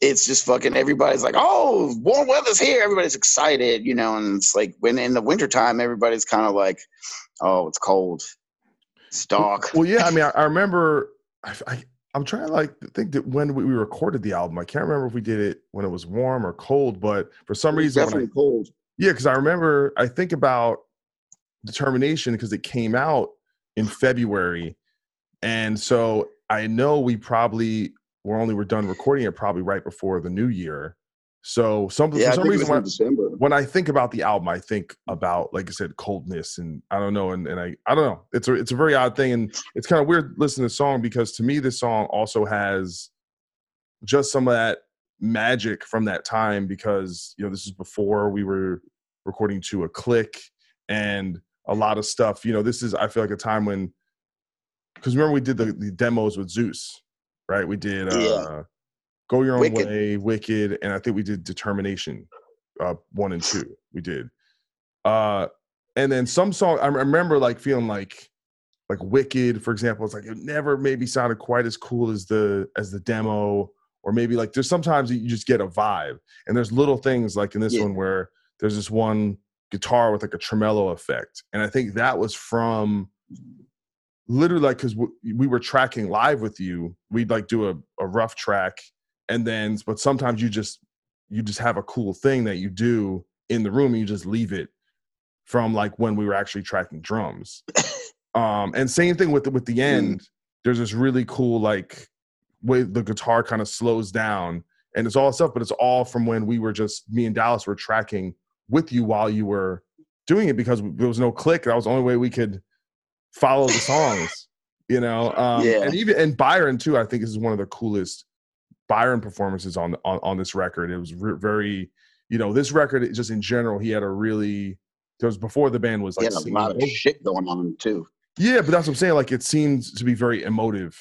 It's just fucking everybody's like oh warm weather's here. Everybody's excited you know? And it's like when in the wintertime everybody's kind of like oh it's cold. It's dark. Well yeah i mean i, I remember I, I I'm trying to like think that when we recorded the album, I can't remember if we did it when it was warm or cold, but for some reason, definitely I, cold. Yeah, because I remember I think about determination because it came out in February, and so I know we probably we're only we're done recording it probably right before the new year. So some Yeah, for some reason when, December. when I think about the album, I think about like I said, coldness, and I don't know, and, and I I don't know. It's a it's a very odd thing, and it's kind of weird listening to the song because to me, this song also has just some of that magic from that time because you know this is before we were recording to a click and a lot of stuff. You know, this is I feel like a time when because remember we did the, the demos with Zeus, right? We did uh Yeah. Go Your Own Wicked. Way, Wicked, and I think we did Determination, uh, one and two. We did. Uh and then some song I remember like feeling like like Wicked, for example, it's like it never maybe sounded quite as cool as the as the demo, or maybe like there's sometimes you just get a vibe. And there's little things like in this Yeah. one where there's this one guitar with like a tremolo effect. And I think that was from literally like because w- we were tracking live with you we'd like do a, a rough track and then but sometimes you just you just have a cool thing that you do in the room and you just leave it from like when we were actually tracking drums. Um and same thing with the with the end. There's this really cool like way the guitar kind of slows down and it's all stuff but it's all from when we were just me and dallas were tracking with you while you were doing it because there was no click. That was the only way we could follow the songs you know? Um Yeah. and even and byron too i think is one of the coolest byron performances on on, on this record it was re- very you know this record just in general he had a really there was before the band was He like had a lot of shit going on too. Yeah, but that's what I'm saying. Like it seems to be very emotive.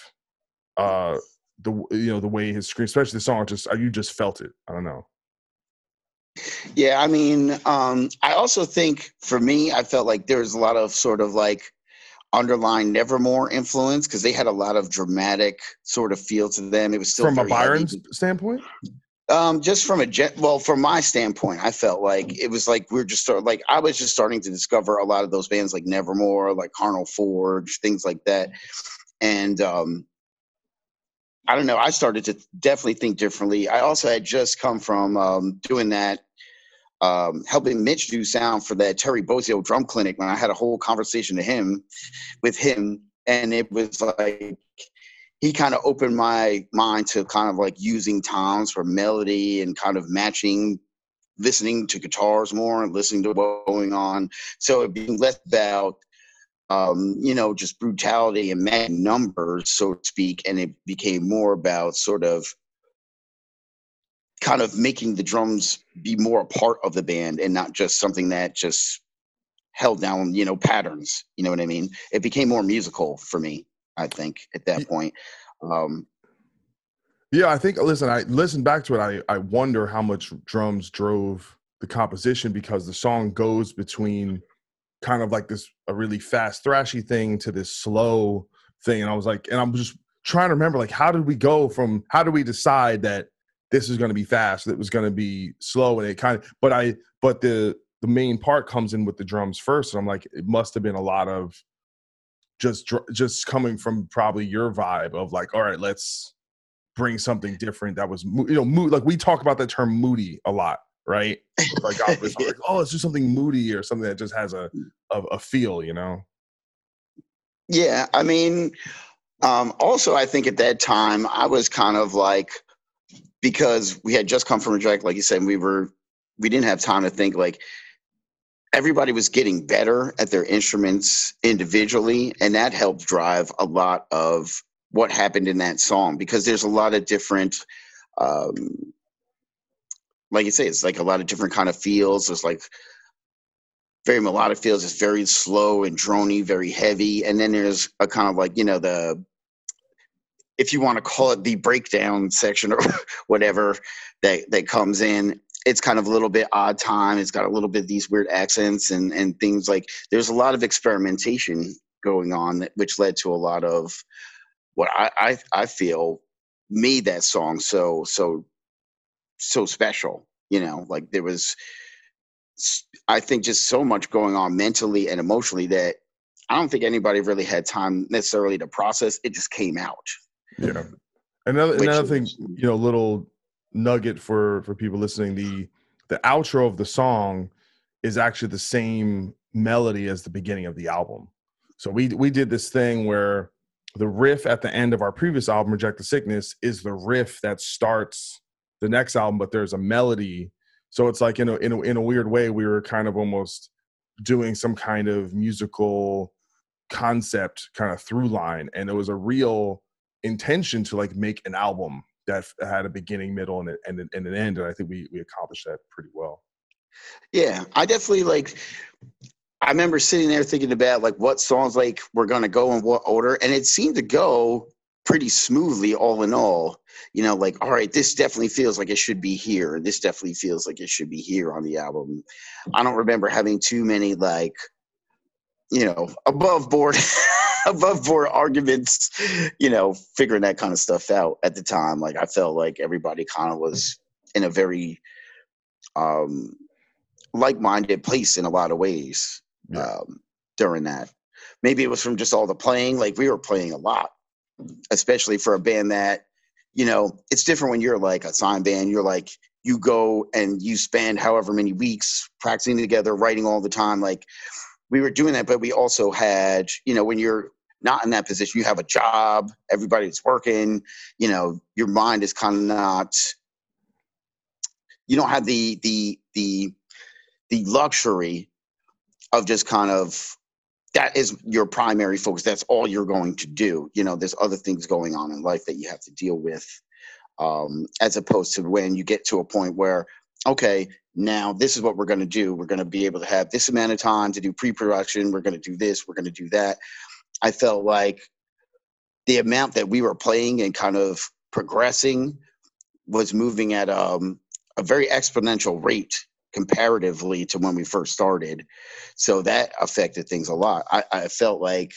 Uh the you know the way his screen, especially the song, just uh, you just felt it. I don't know. Yeah, I mean, um, I also think for me, I felt like there was a lot of sort of like underlying Nevermore influence because they had a lot of dramatic sort of feel to them. It was still From a Byron standpoint, Um, just from a jet, well, from my standpoint, I felt like it was like we are just start, like I was just starting to discover a lot of those bands like Nevermore, like Carnal Forge, things like that, and um, I don't know. I started to definitely think differently. I also had just come from um, doing that, um, helping Mitch do sound for that Terry Bozzio drum clinic when I had a whole conversation to him, with him, and it was like he kind of opened my mind to kind of like using toms for melody and kind of matching listening to guitars more and listening to what's going on. So it being less about um, you know just brutality and mad numbers so to speak and it became more about sort of kind of making the drums be more a part of the band and not just something that just held down you know patterns you know what i mean it became more musical for me i think at that point um yeah, I think. Listen, I listened back to it. I I wonder how much drums drove the composition because the song goes between kind of like this a really fast thrashy thing to this slow thing, and I was like, and I'm just trying to remember like how did we go from how did we decide that this is going to be fast, it was going to be slow, and it kind of. But I but the the main part comes in with the drums first, and I'm like, it must have been a lot of just just coming from probably your vibe of like, all right, let's bring something different that was you know mood like we talk about that term moody a lot right like, oh, it's like oh let's do something moody or something that just has a a, a feel you know Yeah, I mean, um, also I think at that time I was kind of like because we had just come from a track, like you said, we were we didn't have time to think like everybody was getting better at their instruments individually, and that helped drive a lot of what happened in that song because there's a lot of different um like you say, it's like a lot of different kind of feels. There's like very melodic feels. It's very slow and drony, very heavy. And then there's a kind of like, you know, the if you want to call it the breakdown section or whatever that that comes in, it's kind of a little bit odd time. It's got a little bit of these weird accents and and things like there's a lot of experimentation going on that, which led to a lot of what I, I I feel made that song so so so special. You know, like there was i think just so much going on mentally and emotionally that I don't think anybody really had time necessarily to process. It just came out. Yeah. Another Which another thing you know little nugget for for people listening the the outro of the song is actually the same melody as the beginning of the album. So we we did this thing where the riff at the end of our previous album, Reject the Sickness, is the riff that starts the next album, but there's a melody. So it's like in a in a, in a weird way, we were kind of almost doing some kind of musical concept kind of through line, and it was a real intention to like make an album that had a beginning, middle, and, and, and an end. And I think we we accomplished that pretty well. Yeah, I definitely like. I remember sitting there thinking about like what songs like were gonna go in what order, and it seemed to go pretty smoothly all in all. You know, like all right, this definitely feels like it should be here, and this definitely feels like it should be here on the album. I don't remember having too many like, you know, above board. above board arguments, you know, figuring that kind of stuff out at the time. Like I felt like everybody kind of was in a very um like-minded place in a lot of ways yeah. um, during that. Maybe it was from just all the playing. Like we were playing a lot, especially for a band that, you know, it's different when you're like a sign band. You're like you go and you spend however many weeks practicing together, writing all the time. Like we were doing that, but we also had, you know, when you're not in that position, you have a job, everybody's working, you know, your mind is kind of not you don't have the the the the luxury of just kind of that is your primary focus. That's all you're going to do. You know, there's other things going on in life that you have to deal with, um, as opposed to when you get to a point where, okay, now this is what we're going to do. We're going to be able to have this amount of time to do pre-production. We're going to do this. We're going to do that. I felt like the amount that we were playing and kind of progressing was moving at um, a very exponential rate comparatively to when we first started. So that affected things a lot. I, I felt like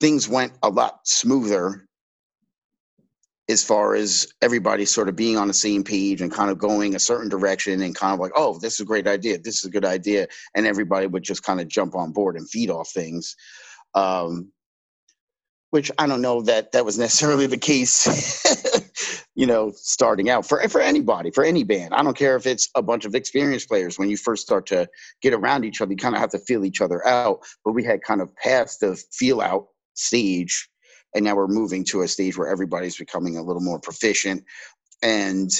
things went a lot smoother as far as everybody sort of being on the same page and kind of going a certain direction and kind of like, oh, this is a great idea. This is a good idea. And everybody would just kind of jump on board and feed off things. Um, which I don't know that that was necessarily the case you know, starting out for for anybody, for any band. I don't care if it's a bunch of experienced players. When you first start to get around each other, you kind of have to feel each other out. But we had kind of passed the feel out stage, and now we're moving to a stage where everybody's becoming a little more proficient and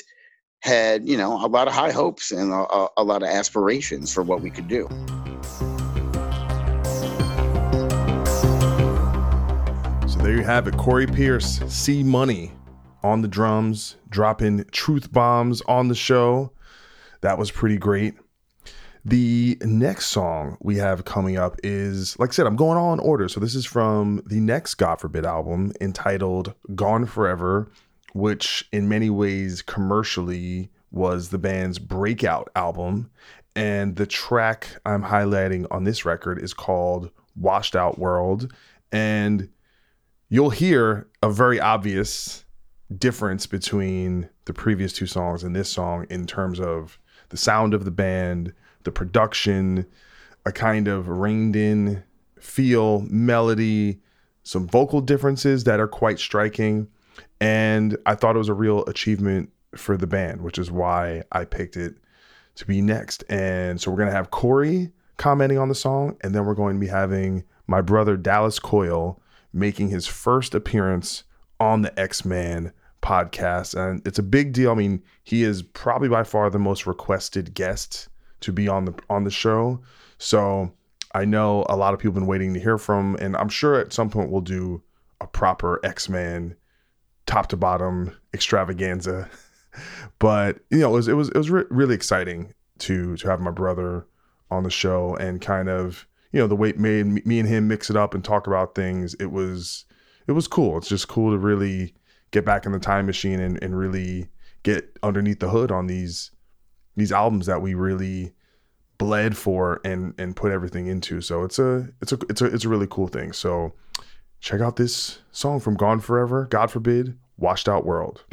had you know a lot of high hopes and a, a lot of aspirations for what we could do. There you have it, Corey Pierce, C Money on the drums, dropping truth bombs on the show. That was pretty great. The next song we have coming up is, like I said, I'm going all in order. So this is from the next God Forbid album entitled Gone Forever, which in many ways commercially was the band's breakout album. And the track I'm highlighting on this record is called Washed Out World. And you'll hear a very obvious difference between the previous two songs and this song in terms of the sound of the band, the production, a kind of reined in feel, melody, some vocal differences that are quite striking. And I thought it was a real achievement for the band, which is why I picked it to be next. And so we're going to have Corey commenting on the song, and then we're going to be having my brother Dallas Coyle making his first appearance on the Ex-Man podcast. And it's a big deal. I mean, he is probably by far the most requested guest to be on the on the show. So I know a lot of people have been waiting to hear from, and I'm sure at some point we'll do a proper Ex-Man top to bottom extravaganza. but you know, it was it was it was re- really exciting to to have my brother on the show and kind of you know the way made me and him mix it up and talk about things. It was it was cool. It's just cool to really get back in the time machine and, and really get underneath the hood on these these albums that we really bled for and and put everything into. So it's a it's a it's a it's a really cool thing. So check out this song from Gone Forever, God forbid, Washed Out World.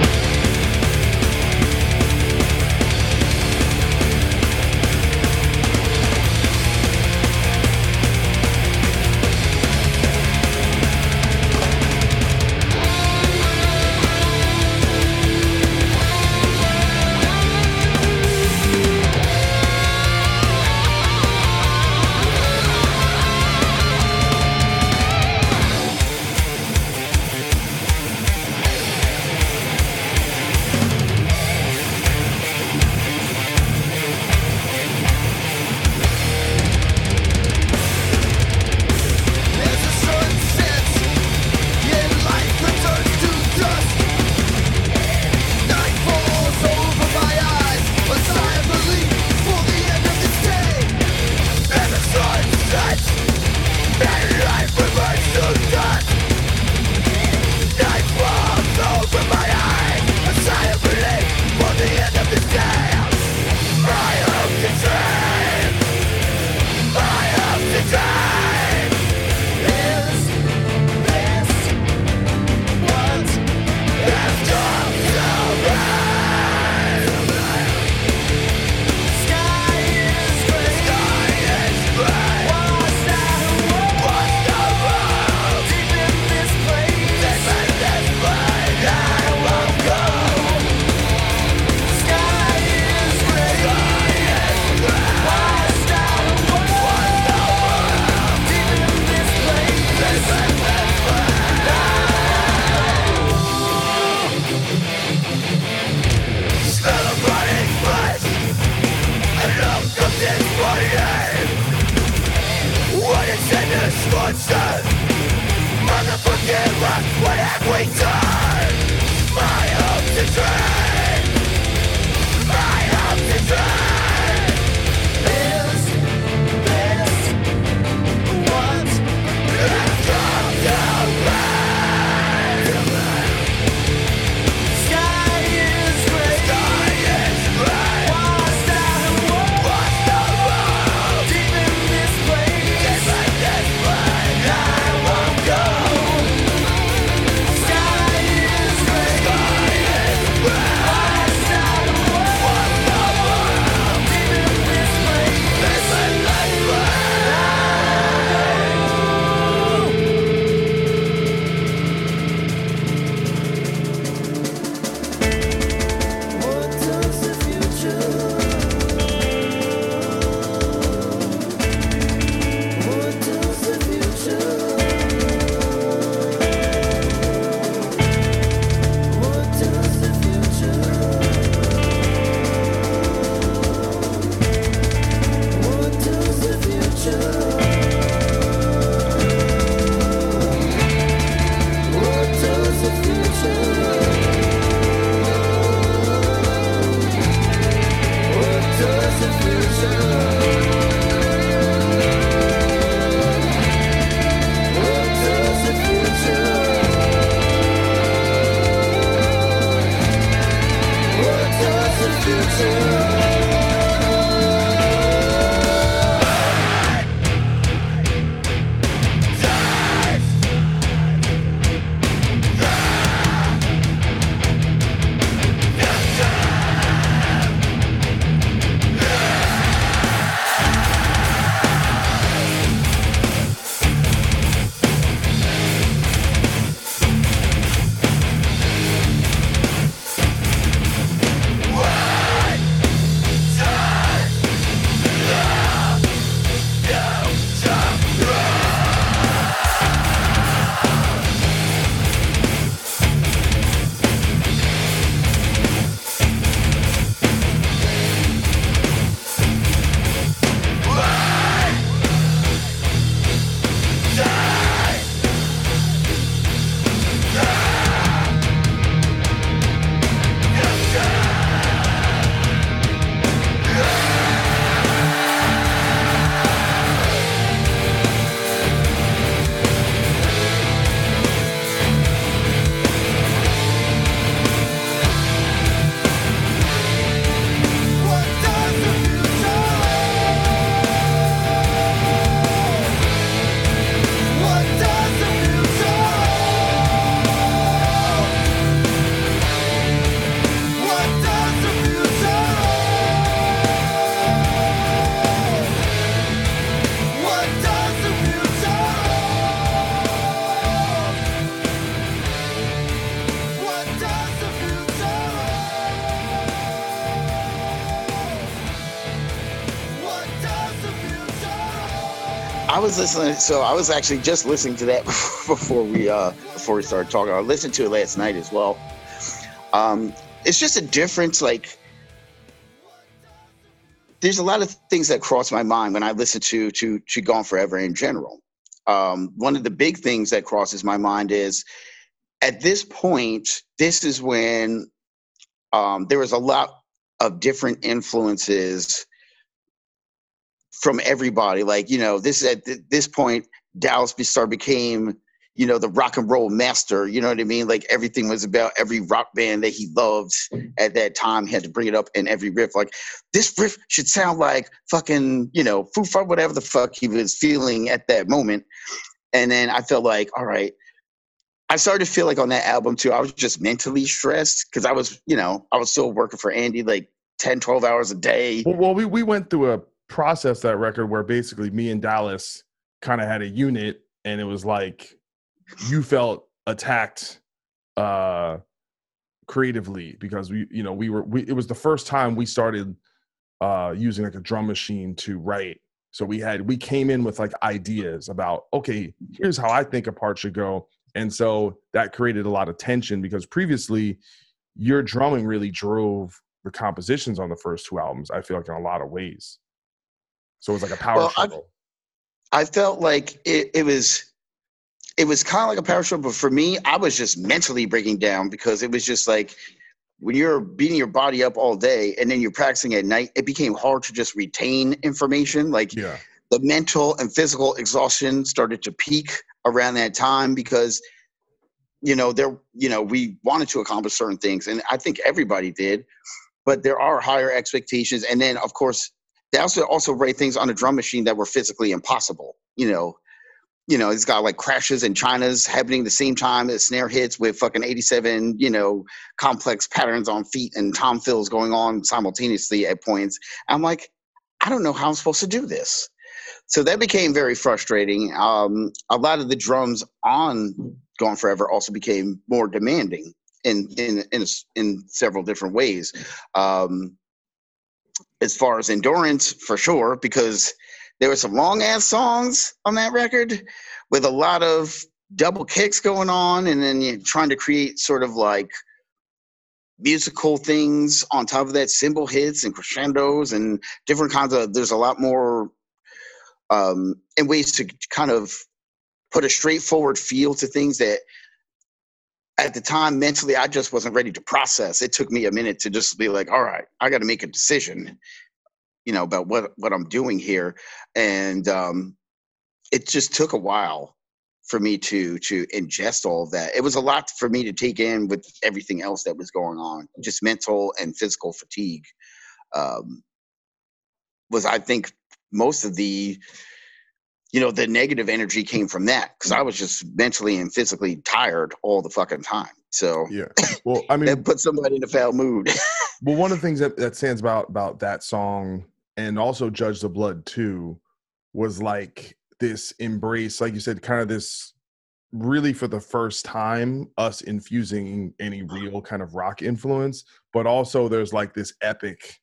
Was listening. So I was actually just listening to that before we uh before we started talking. I listened to it last night as well. Um, it's just a difference. Like, there's a lot of things that cross my mind when I listen to to to Gone Forever in general. Um, one of the big things that crosses my mind is at this point, this is when um, there was a lot of different influences from everybody. Like, you know, this at this point, Dallas Star became, you know, the rock and roll master. You know what I mean? Like everything was about every rock band that he loved at that time. He had to bring it up in every riff. Like this riff should sound like fucking, you know, Foo Fighters, whatever the fuck he was feeling at that moment. And then I felt like, all right, I started to feel like on that album too, I was just mentally stressed because I was, you know, I was still working for Andy like 10, 12 hours a day. Well, well we, we went through a process that record where basically me and Dallas kind of had a unit and it was like you felt attacked uh creatively because we you know we were we it was the first time we started uh using like a drum machine to write. So we had we came in with like ideas about okay here's how i think a part should go. And so that created a lot of tension because previously your drumming really drove the compositions on the first two albums i feel like in a lot of ways so it was like a power well, struggle. I felt like it, it was it was kind of like a power show, but for me, I was just mentally breaking down because it was just like when you're beating your body up all day and then you're practicing at night, it became hard to just retain information. Like Yeah. the mental and physical exhaustion started to peak around that time because you know there you know we wanted to accomplish certain things and i think everybody did but there are higher expectations and then of course they also also write things on a drum machine that were physically impossible you know you know it's got like crashes and china's happening the same time as snare hits with fucking 87 you know complex patterns on feet and tom fills going on simultaneously at points i'm like i don't know how i'm supposed to do this so that became very frustrating. Um, a lot of the drums on Gone Forever also became more demanding in in in, in several different ways. Um, as far as endurance, for sure, because there were some long ass songs on that record with a lot of double kicks going on, and then you're trying to create sort of like musical things on top of that, cymbal hits and crescendos and different kinds of. There's a lot more um, and ways to kind of put a straightforward feel to things that at the time mentally I just wasn't ready to process. It took me a minute to just be like, all right, I got to make a decision, you know, about what what I'm doing here, and um, it just took a while for me to to ingest all of that. It was a lot for me to take in with everything else that was going on, just mental and physical fatigue. Um, was I think most of the you know the negative energy came from that because I was just mentally and physically tired all the fucking time. So Yeah. Well, I mean, that put somebody in a foul mood. Well, one of the things that, that stands about about that song and also Judge the Blood too was like this embrace, like you said, kind of this really for the first time us infusing any real kind of rock influence, but also there's like this epic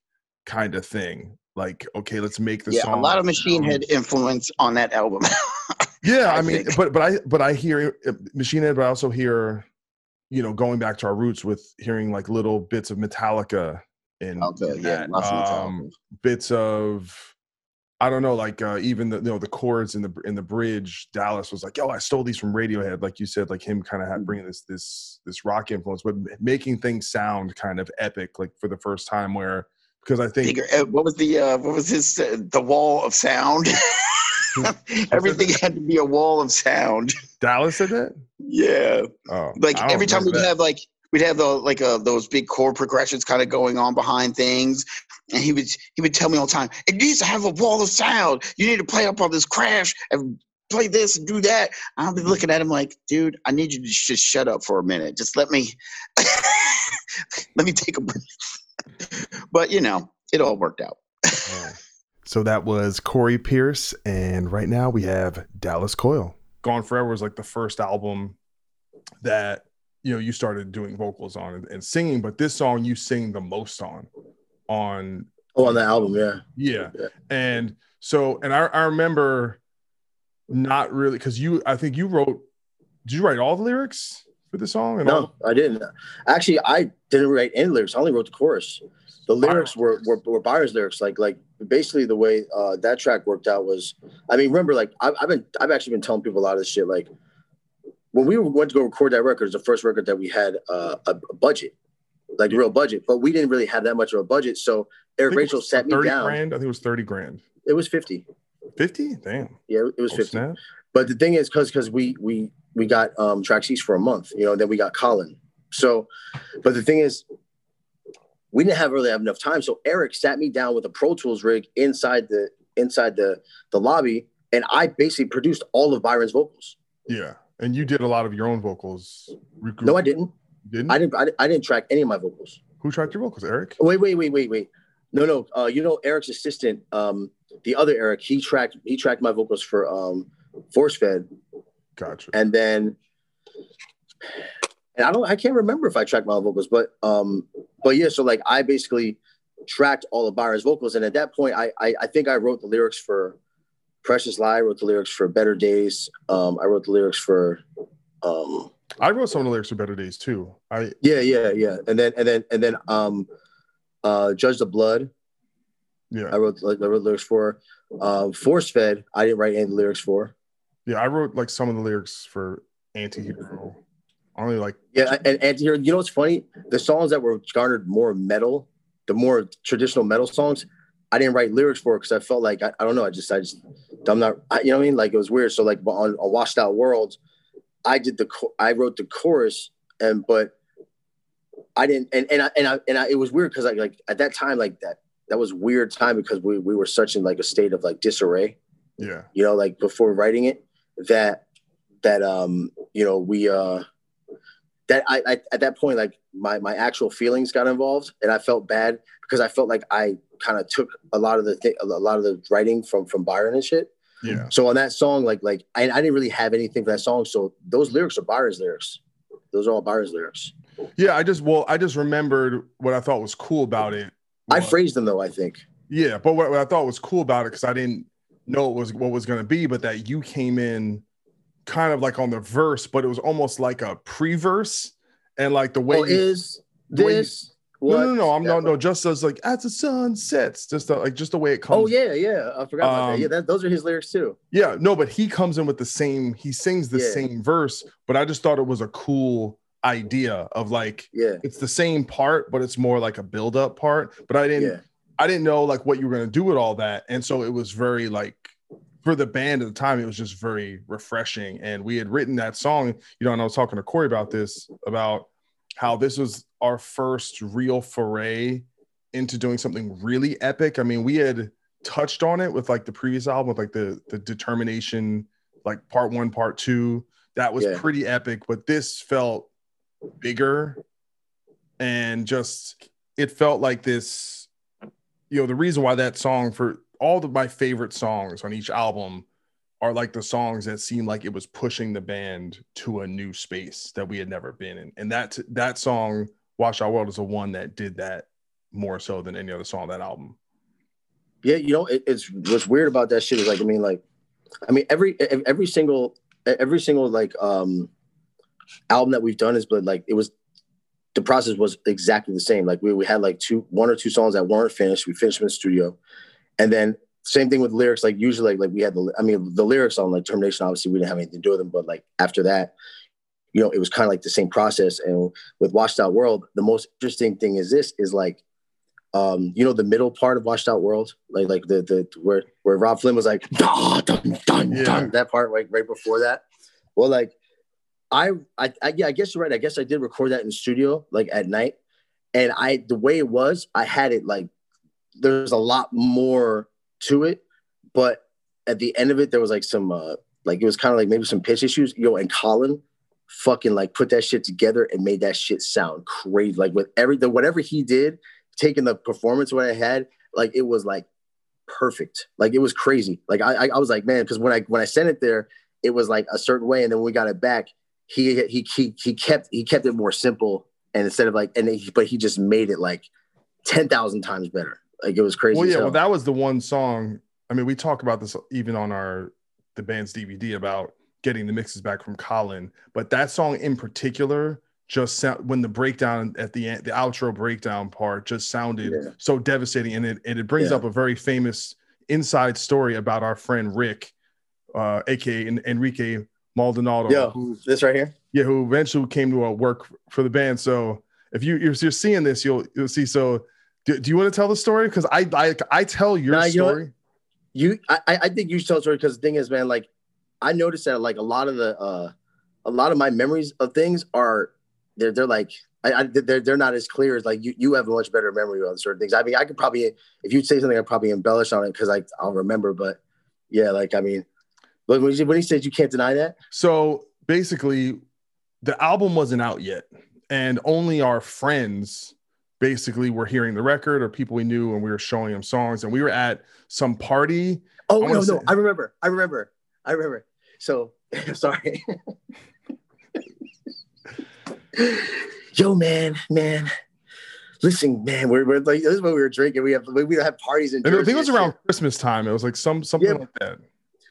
kind of thing. Like, okay, let's make the yeah, song. a lot of Machine Head influence on that album. Yeah, I, I mean, but but I but I hear uh, Machine Head, but I also hear, you know, going back to our roots with hearing like little bits of Metallica and Okay, yeah, that. lots of um, bits of I don't know, like uh, even the you know the chords in the in the bridge. Dallas was like, "Yo, I stole these from Radiohead," like you said, like him kind of Mm. bringing this this this rock influence, but making things sound kind of epic, like for the first time. Where because I think Bigger, uh, what was the uh, what was his uh, the wall of sound? Everything had to be a wall of sound. Dallas said that. Yeah, Oh, like every time we'd that. have like we'd have the like uh, those big chord progressions kind of going on behind things, and he would he would tell me all the time, "It needs to have a wall of sound. You need to play up on this crash and play this and do that." I'll be looking at him like, "Dude, I need you to just shut up for a minute. Just let me let me take a breath." but you know, it all worked out. Oh. So that was Corey Pierce, and right now we have Dallas Coyle. Gone Forever was like the first album that you know you started doing vocals on and, and singing, but this song you sing the most on. On Oh, on the album, yeah. yeah, Yeah. and so and I, I remember not really because you I think you wrote. Did you write all the lyrics for the song? And all No, I didn't. Actually, I didn't write any lyrics. I only wrote the chorus. The lyrics were were, were Byron's lyrics. Like like basically the way uh, that track worked out was. I mean, remember, like I've, I've been I've actually been telling people a lot of this shit. Like when we went to go record that record, it was the first record that we had uh, a, a budget, like a real budget, but we didn't really have that much of a budget. So Eric Rachel sat me 30 down. grand. I think it was thirty grand. It was fifty. Fifty? Damn. Yeah, it was Oh, fifty. snap. But the thing is, because because we we we got um Trax East for a month, you know, then we got Colin. So, but the thing is, we didn't have really have enough time. So Eric sat me down with a Pro Tools rig inside the inside the the lobby, and I basically produced all of Byron's vocals. Yeah, and you did a lot of your own vocals. No, I didn't. Didn't? I didn't. I, didn't- I didn't track any of my vocals. Who tracked your vocals? Eric. Wait, wait, wait, wait, wait. No, no. Uh, you know, Eric's assistant, um, the other Eric, he tracked he tracked my vocals for um, Force Fed, Gotcha. and then and I don't I can't remember if I tracked my vocals, but um but yeah, so like I basically tracked all of Byron's vocals, and at that point I I, I think I wrote the lyrics for Precious Lie, I wrote the lyrics for Better Days, um I wrote the lyrics for um I wrote some of the lyrics for Better Days too. I yeah yeah yeah and then and then and then um uh Judge the Blood Yeah. I wrote like I wrote lyrics for. Um, Force Fed, I didn't write any lyrics for. Yeah, I wrote like some of the lyrics for Antihero. Only like Yeah, and and here, you know what's funny? The songs that were garnered more metal, the more traditional metal songs, I didn't write lyrics for because I felt like I, I don't know. I just I just I'm not. I, you know what I mean? Like it was weird. So like on, on Washed Out World, I did the I wrote the chorus and but I didn't and and I, and I, and I, it was weird because I like at that time like that that was weird time because we we were such in like a state of like disarray yeah. you know, like before writing it, that that um, you know, we uh that I, I at that point, like my my actual feelings got involved, and I felt bad because I felt like I kind of took a lot of the th- a lot of the writing from from Byron and shit. Yeah. So on that song, like like I, I didn't really have anything for that song. So those lyrics are Byron's lyrics. Those are all Byron's lyrics. Yeah. I just well, I just remembered what I thought was cool about it. I phrased them though. I think. Yeah, but what, what I thought was cool about it because I didn't know it was what was going to be, but that you came in kind of like on the verse, but it was almost like a pre-verse, and like the way Oh, you- is the way you- this? no, no, no, no, I'm no, no, just as like as the sun sets, just the, like just the way it comes. Oh yeah, yeah. I forgot about Um, that. Yeah, that, those are his lyrics too. yeah, no, but he comes in with the same, he sings the Yeah. same verse, but I just thought it was a cool idea of like Yeah, it's the same part, but it's more like a build-up part. But I didn't yeah. I didn't know like what you were gonna do with all that, and so it was very like for the band at the time, it was just very refreshing. And we had written that song, you know, and I was talking to Corey about this about how this was our first real foray into doing something really epic. I mean, we had touched on it with like the previous album, with like the the determination, like part one, part two. That was Yeah. pretty epic, but this felt bigger and just it felt like this you know the reason why that song for all of my favorite songs on each album are like the songs that seem like it was pushing the band to a new space that we had never been in and that that song Washed Out World is the one that did that more so than any other song on that album Yeah, you know, it, it's what's weird about that shit is like, I mean, like, I mean, every every single every single like um album that we've done is, but like, it was the process was exactly the same. Like, we we had like two one or two songs that weren't finished. We finished them in the studio, and then same thing with lyrics. Like, usually, like, like we had the I mean, the lyrics on like Termination. Obviously, we didn't have anything to do with them, but like after that. You know, it was kind of like the same process. And with Washed Out World, the most interesting thing is this is like um, you know, the middle part of Washed Out World, like like the the where where Robb Flynn was like dun, dun, dun, Yeah. that part like right before that. Well, like I, I I yeah, I guess you're right. I guess I did record that in the studio like at night, and I the way it was, I had it like there's a lot more to it, but at the end of it, there was like some uh like it was kind of like maybe some pitch issues. Yo, and Colin fucking like put that shit together and made that shit sound crazy. Like with every the whatever he did, taking the performance what I had, like it was like perfect. Like it was crazy. Like I I, was like, man, because when I when I sent it there, it was like a certain way, and then when we got it back, he he he he kept he kept it more simple, and instead of like, and he, but he just made it like ten thousand times better. Like it was crazy. well yeah well that was the one song i mean we talk about this even on our the band's dvd about getting the mixes back from colin but that song in particular just sound when the breakdown at the end the outro breakdown part just sounded Yeah. so devastating and it, and it brings Yeah. up a very famous inside story about our friend rick uh aka enrique maldonado Yeah, this right here. yeah, who eventually came to work for the band. So if you if you're seeing this, you'll you'll see. So do, do you want to tell the story? Because I, I I tell your Nah, you know story. You, I, I I think you should tell the story because the thing is, man, like I noticed that like a lot of the, uh, a lot of my memories of things are, they're they're like, I, I they're they're not as clear as like you you have a much better memory on certain things. I mean, I could probably if you'd say something, I'd probably embellish on it because I I'll remember. But yeah, like I mean, but when he, when he said you can't deny that, So basically, the album wasn't out yet, and only our friends basically we were hearing the record or people we knew, and we were showing them songs. And we were at some party. oh I no wanna no, I remember, I remember, I remember. So sorry. Yo, man, man. Listen, man, we're, we're like this is what we were drinking. We have we, we have parties in And I think it was around shit. Christmas time. It was like some something Yeah. like that.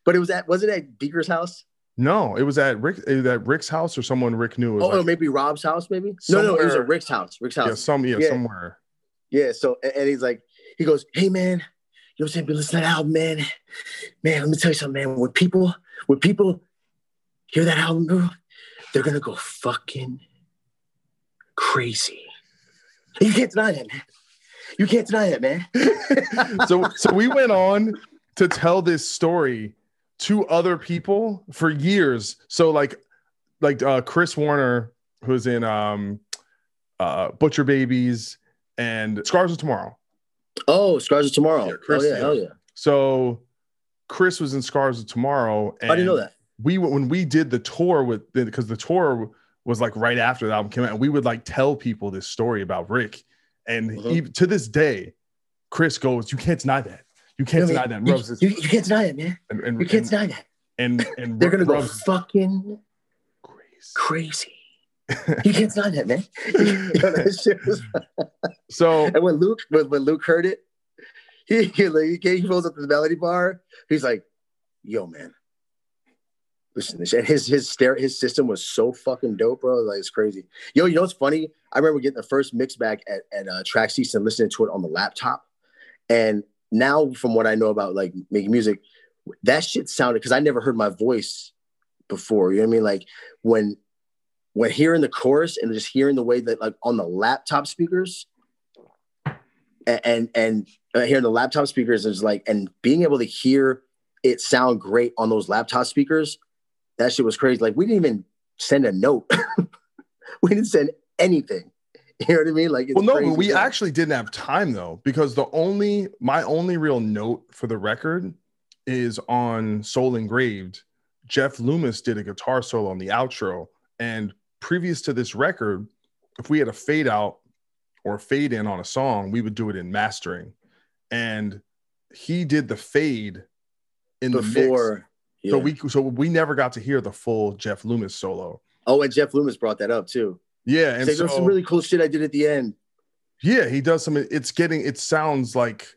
But it was at was it at Beaker's house? No, it was at Rick it was at Rick's house or someone Rick knew. Oh, oh, like- or maybe Rob's house, maybe. No, no, it was at Rick's house. Rick's house. yeah, some yeah, Yeah. somewhere. Yeah. So and he's like, he goes, "Hey, man, you know what I'm saying? But listen to that album, man. Man, let me tell you something, man. When people, when people hear that album, bro, they're gonna go fucking crazy. You can't deny that, man. You can't deny that, man. so so we went on to tell this story to other people for years. So like like uh Chris Warner, who's in um uh Butcher Babies and Scars of Tomorrow. Oh, Scars of Tomorrow. Yeah, Chris, oh yeah, hell yeah. So Chris was in Scars of Tomorrow. And I didn't know that. We when we did the tour with because the tour was like right after the album came out, and we would like tell people this story about Rick. And Mhm. even to this day, Chris goes, "You can't deny that. You can't mean, deny that." And You, rubs his- you, you can't deny it, man. and, and, You can't and, deny that. and, and They're gonna go fucking Grace. crazy. You can't deny that, man. That So and when Luke when, when Luke heard it, he he, like, he rolls up to the melody bar. He's like, "Yo, man, listen." to this." And his his stare his system was so fucking dope, bro. Like it's crazy. Yo, you know what's funny? I remember getting the first mix back at at uh, Trax East and listening to it on the laptop. And now, from what I know about like making music, that shit sounded because I never heard my voice before. You know what I mean? Like when when hearing the chorus and just hearing the way that like on the laptop speakers and and, and uh, hearing the laptop speakers is like and being able to hear it sound great on those laptop speakers that shit was crazy like we didn't even send a note we didn't send anything you know what i mean like it's well, no, crazy but we actually didn't have time though, because the only my only real note for the record is on Soul Engraved. Jeff Loomis did a guitar solo on the outro, and previous to this record, if we had a fade out or fade in on a song, we would do it in mastering, and he did the fade in the mix. yeah. So we so we never got to hear the full Jeff Loomis solo. oh and jeff loomis brought that up too Yeah, and so, "There's some really cool shit i did at the end Yeah, he does some. It's getting. It sounds like,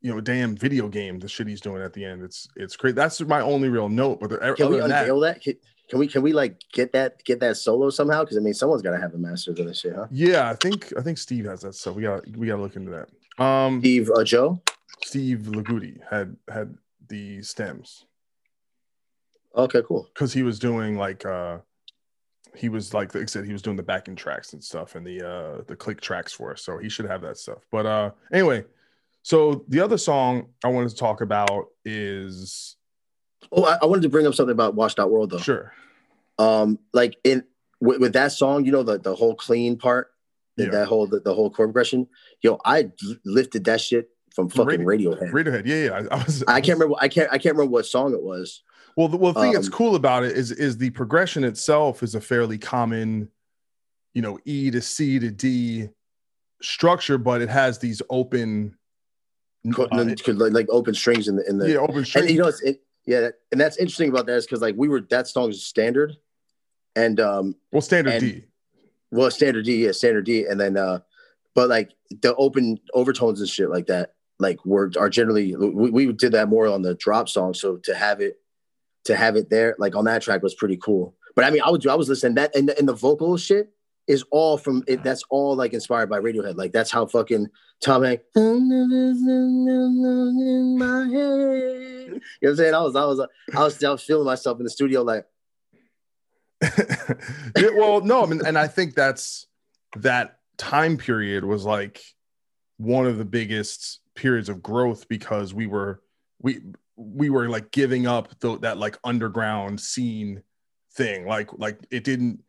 you know, damn video game. The shit he's doing at the end. It's it's great. That's my only real note. But the, can we than that, unveil that, Can, can we can we like get that get that solo somehow because i mean someone's got to have the masters of this shit huh yeah, I think I think Steve has that stuff. We got we got to look into that. Um, steve uh, joe Steve Lagudi had had the stems okay cool because he was doing like uh he was like like I said he was doing the backing tracks and stuff and the uh the click tracks for us. So he should have that stuff. But uh anyway, so the other song I wanted to talk about is Oh, I, I wanted to bring up something about Washed Out World though. sure. Um, like in with, with that song, you know the the whole clean part, the- Yeah. that whole the, the whole chord progression. Yo, I lifted that shit from fucking Radio- Radiohead. Radiohead, yeah, yeah. I, I was I can't remember. I can't. I can't remember what song it was. Well, the, well, the thing that's Um, cool about it is is the progression itself is a fairly common, you know, E to C to D structure, but it has these open, uh, like, like open strings in the in the. yeah, open and strings. you know, it's, it, yeah, and that's interesting about that is because like we were that song is standard, and um, well, standard and- D. well, standard D, yeah, standard D, and then uh, but like the open overtones and shit like that, like were are generally we, we did that more on the drop song, so to have it to have it there like on that track was pretty cool. But I mean, I was I was listening that and the, and the vocal shit is all from it. That's all like inspired by Radiohead. Like that's how fucking Tom Hanks. You know what I'm saying? I was I was I was I was feeling myself in the studio like yeah, well, no, I mean, and I think that's that time period was like one of the biggest periods of growth because we were we we were like giving up the, that like underground scene thing. Like like it didn't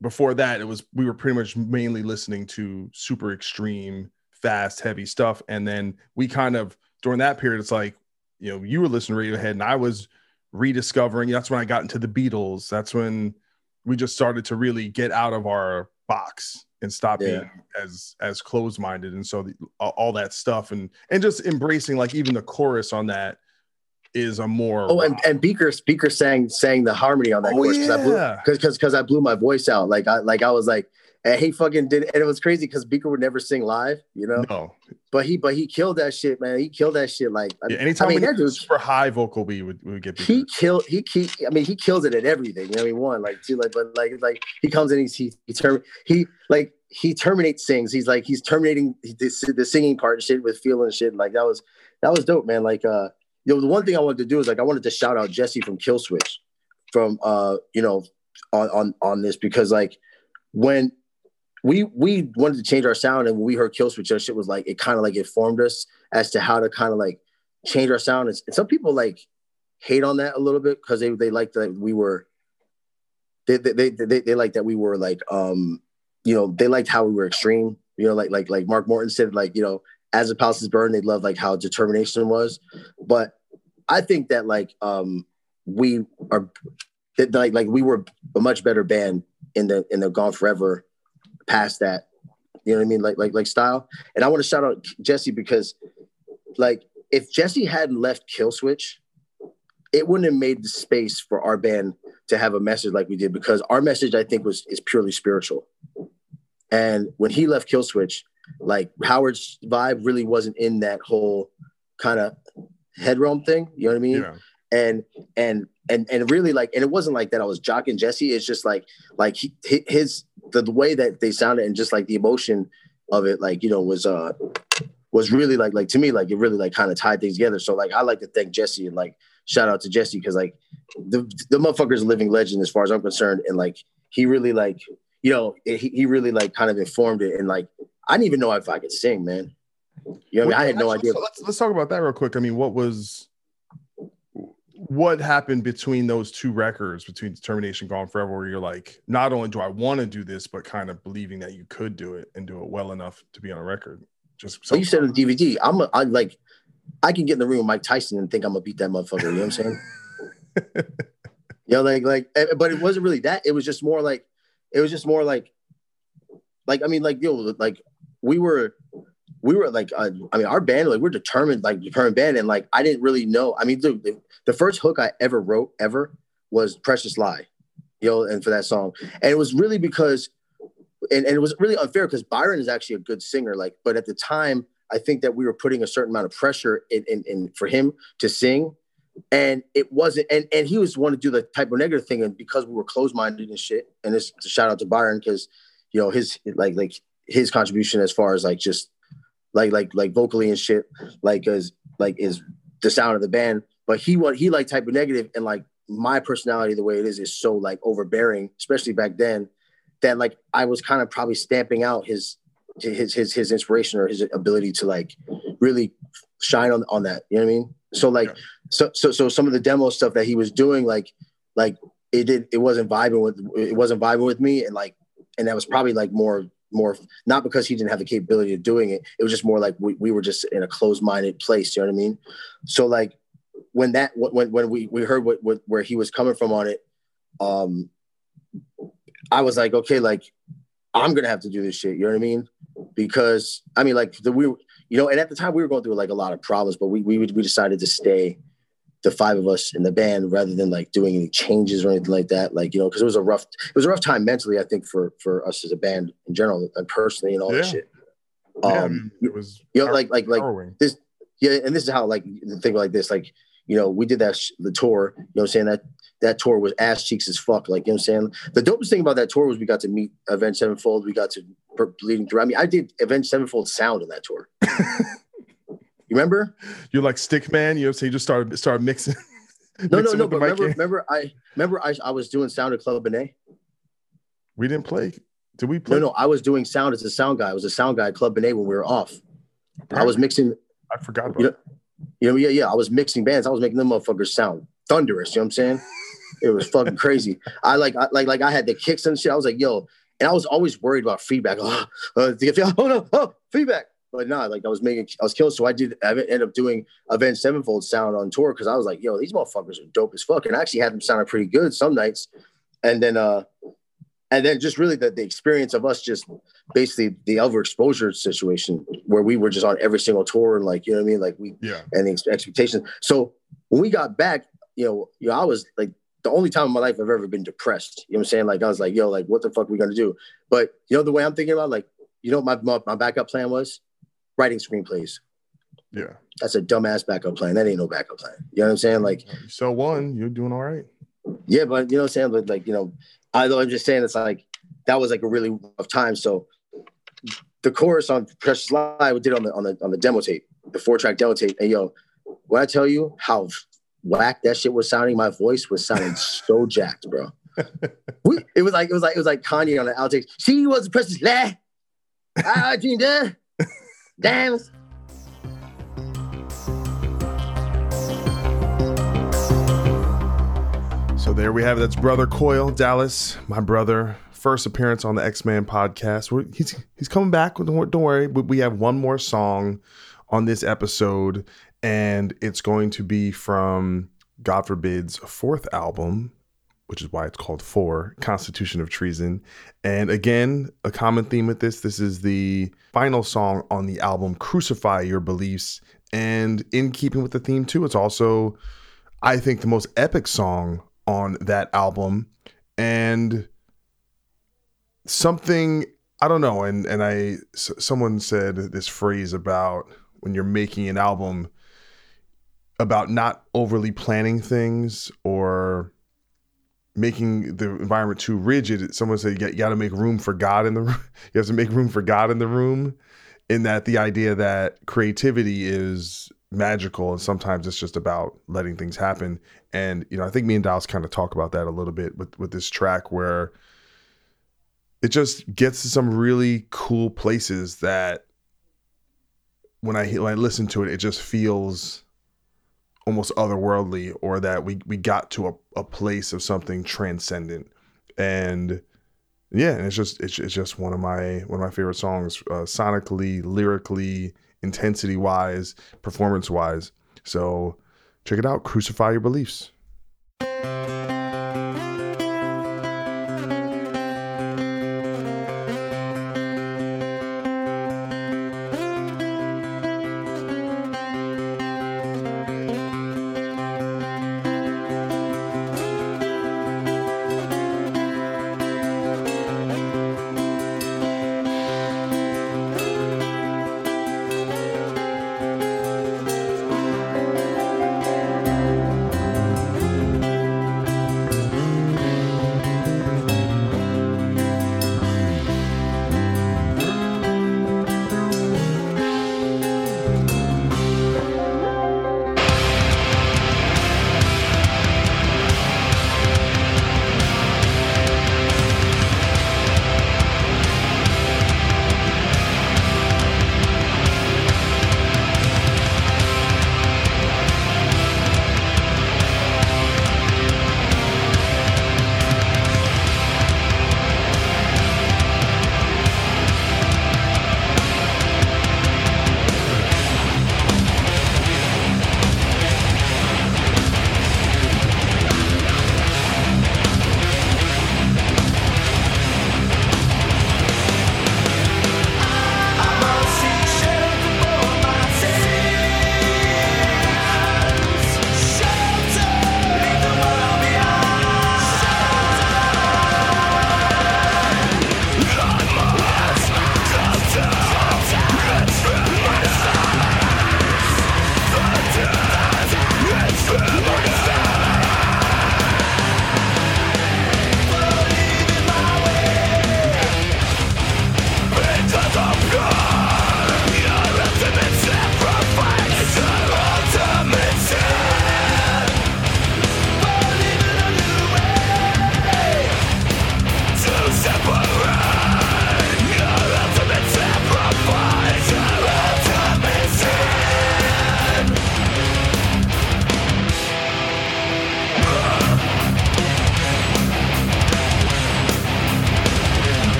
before that it was we were pretty much mainly listening to super extreme fast heavy stuff. And then we kind of during that period it's like you know you were listening to radiohead and i was rediscovering that's when i got into the beatles. That's when we just started to really get out of our box and stop Yeah. being as as closed minded and so the, all all that stuff and and just embracing like even the chorus on that is a more Oh, and, and Beaker Beaker sang sang the harmony on that Oh, course because I yeah. because because I blew my voice out. Like I like I was like, and he fucking did, and it was crazy because Beaker would never sing live, you know. no But he but he killed that shit, man. He killed that shit. Like yeah, anytime I mean, we that dude, super high vocal we would, we would get he killed he he. I mean, he kills it at everything. You know, I mean, one like two like, but like like he comes in, he's he he term he like he terminates sings. He's like he's terminating the, the singing part and shit with feel and shit. Like that was that was dope, man. Like, uh, know, the one thing I wanted to do is like I wanted to shout out Jesse from Killswitch from uh, you know, on on on this because like when we we wanted to change our sound and when we heard Killswitch, that shit was like it kind of like informed us as to how to kind of like change our sound. And, some people like hate on that a little bit because they they like that we were they they, they they like that we were like um you know they liked how we were extreme you know like like like Mark Morton said like you know as the palaces burn they love like how determination was but I think that like um we are that like like we were a much better band in the in the Gone Forever past that. You know what I mean? Like like like style. And I want to shout out Jesse because like if Jesse hadn't left Killswitch it wouldn't have made the space for our band to have a message like we did because our message I think was is purely spiritual. And when he left Killswitch, like Howard's vibe really wasn't in that whole kind of head realm thing. You know what I mean? Yeah. And and and and really like, and it wasn't like that. I was jocking Jesse. It's just like like he, his the, the way that they sounded and just like the emotion of it, like you know, was uh was really like like to me like it really like kind of tied things together. So like I like to thank Jesse and like shout out to Jesse because like the the motherfucker's a living legend as far as I'm concerned, and like he really like you know he, he really like kind of informed it, and like I didn't even know if I could sing, man. Know, I mean, I had no idea. So let's let's talk about that real quick. I mean, what was what happened between those two records, between Determination Gone Forever, where you're like, not only do I want to do this, but kind of believing that you could do it and do it well enough to be on a record. Just so you said on DVD, I'm a, I like I can get in the room with Mike Tyson and think I'm gonna beat that motherfucker. You know what I'm saying? you know, like like, eh, but it wasn't really that. It was just more like, it was just more like, like I mean, like you know, like we were, we were like, uh, I mean, our band, like we're determined, like determined band, and like I didn't really know. I mean, the, the, first hook I ever wrote ever was "Precious Lie," you know, and for that song, and it was really because, and, and it was really unfair because Byron is actually a good singer, like, but at the time I think that we were putting a certain amount of pressure in, in, in for him to sing. And it wasn't, and, and he was want to do the Type O Negative thing. And because we were closed minded and shit, and this shout out to Byron because, you know, his like, like his contribution as far as like just like, like, like vocally and shit, like, as like is the sound of the band. But he what he like Type O Negative and like my personality, the way it is, is so like overbearing, especially back then, that like I was kind of probably stamping out his his his his inspiration or his ability to like really shine on on that. You know what I mean? So like, yeah. so so so some of the demo stuff that he was doing, like like it did it wasn't vibing with it wasn't vibing with me, and like and that was probably like more more not because he didn't have the capability of doing it. It was just more like we, we were just in a closed minded place. You know what I mean? So like when that when when we we heard what, what where he was coming from on it, um, I was like, okay, like I'm gonna have to do this shit. You know what I mean? Because I mean, like the we, you know, and at the time we were going through like a lot of problems, but we we we decided to stay, the five of us in the band, rather than like doing any changes or anything like that. Like you know, because it was a rough it was a rough time mentally. I think for for us as a band in general and personally and all yeah. that shit. Um, yeah, it was you know, like like like this. Yeah, and this is how like the thing like this, like you know, we did that sh- the tour. You know, what I'm saying that that tour was ass cheeks as fuck. Like, you know what I'm saying? The dopest thing about that tour was we got to meet Avenged Sevenfold. We got to bleeding through. I mean, I did Avenged Sevenfold sound in that tour. you remember? You're like stick man. You know, so you just started started mixing. no, no, no. But remember, remember, I remember I, I was doing sound at Club Bene. We didn't play. Did we play? No, no. I was doing sound as a sound guy. I was a sound guy at Club Bene when we were off. I was mixing. I forgot about. You know, you know, yeah, yeah. I was mixing bands. I was making them motherfuckers sound thunderous. You know what I'm saying? It was fucking crazy. I like, I, like, like I had the kicks and shit. I was like, yo, and I was always worried about feedback. Oh, uh, oh no, oh, feedback. But nah, like I was making, I was killing. So I did, I ended up doing Avenged Sevenfold sound on tour because I was like, yo, these motherfuckers are dope as fuck. And I actually had them sounding pretty good some nights. And then, uh, and then just really the, the experience of us just basically the overexposure situation where we were just on every single tour and like, you know what I mean? Like we, yeah, and the expectations. So when we got back, you know, you know, I was like the only time in my life I've ever been depressed. You know what I'm saying? Like I was like, yo, like what the fuck are we gonna do? But you know the way I'm thinking about, like, you know, my my, my backup plan was writing screenplays. Yeah, that's a dumbass backup plan. That ain't no backup plan. You know what I'm saying? Like, so one, you're doing all right. Yeah, but you know what I'm saying? But like, you know, although I'm just saying it's like that was like a really rough time. So the chorus on Precious Lie we did on the on the on the demo tape. the four track demo tape. And yo, when I tell you how whack that shit was sounding, my voice was sounding so jacked, bro. we, it was like it was like it was like Kanye on the outtakes. She was a precious lad. Ah, I dreamed her. Damn. So there we have it. That's Brother Coyle, Dallas, my brother. First appearance on the Ex-Man podcast. We're, he's he's coming back. Don't, don't worry. We have one more song on this episode, and it's going to be from God Forbid's fourth album, which is why it's called Four Constitution of Treason. And again, a common theme with this this is the final song on the album Crucify Your Beliefs. And in keeping with the theme, too, it's also, I think, the most epic song on that album. And something, I don't know, and, and I, someone said this phrase about when you're making an album about not overly planning things or making the environment too rigid. Someone said you got, to make room for God in the room. You have to make room for God in the room. In that the idea that creativity is magical and sometimes it's just about letting things happen. And you know, I think me and Dallas kind of talk about that a little bit with with this track where it just gets to some really cool places that when I when I listen to it, it just feels almost otherworldly or that we we got to a, a place of something transcendent. And yeah and it's just it's, it's just one of my one of my favorite songs uh, sonically lyrically intensity wise performance wise so check it out. Crucify your beliefs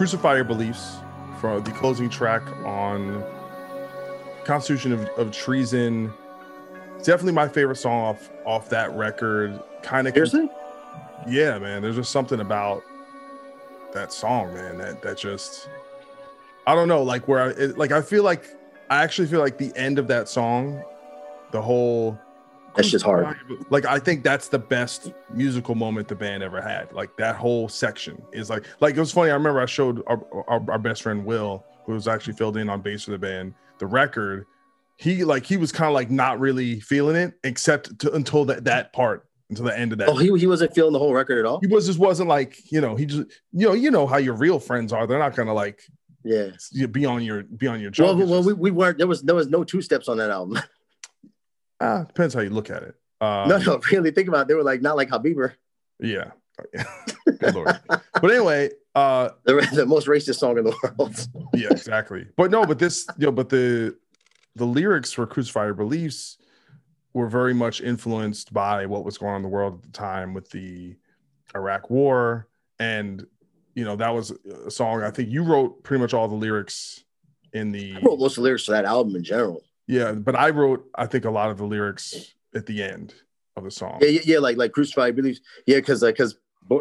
Crucify Your Beliefs for the closing track on Constitution of, of Treason. Definitely my favorite song off off that record. Kind of Seriously? yeah, man. There's just something about that song, man. That that just I don't know, like where I it, like I feel like I actually feel like the end of that song, the whole That's just hard. like I think that's the best musical moment the band ever had. Like that whole section is like like it was funny. I remember I showed our, our, our best friend Will, who was actually filled in on bass for the band, the record. He like he was kind of like not really feeling it, except to, until that that part, until the end of that. Oh, he, he wasn't feeling the whole record at all. he was just wasn't like you know he just you know you know how your real friends are. They're not gonna like Yeah. be on your be on your job. Well, well, we, we weren't. There was there was no two steps on that album. ah, depends how you look at it. Uh, no, no, really think about. it. They were like not like Habiber, Yeah. Good lord. But anyway, uh the, the most racist song in the world. yeah, exactly. But no, but this, you know, but the the lyrics for Crucify Your Beliefs were very much influenced by what was going on in the world at the time with the Iraq War. And, you know, that was a song I think you wrote pretty much all the lyrics in the I wrote most of the lyrics to that album in general. Yeah, but I wrote I think a lot of the lyrics at the end of the song. Yeah, yeah, yeah like like crucified beliefs. Yeah, because because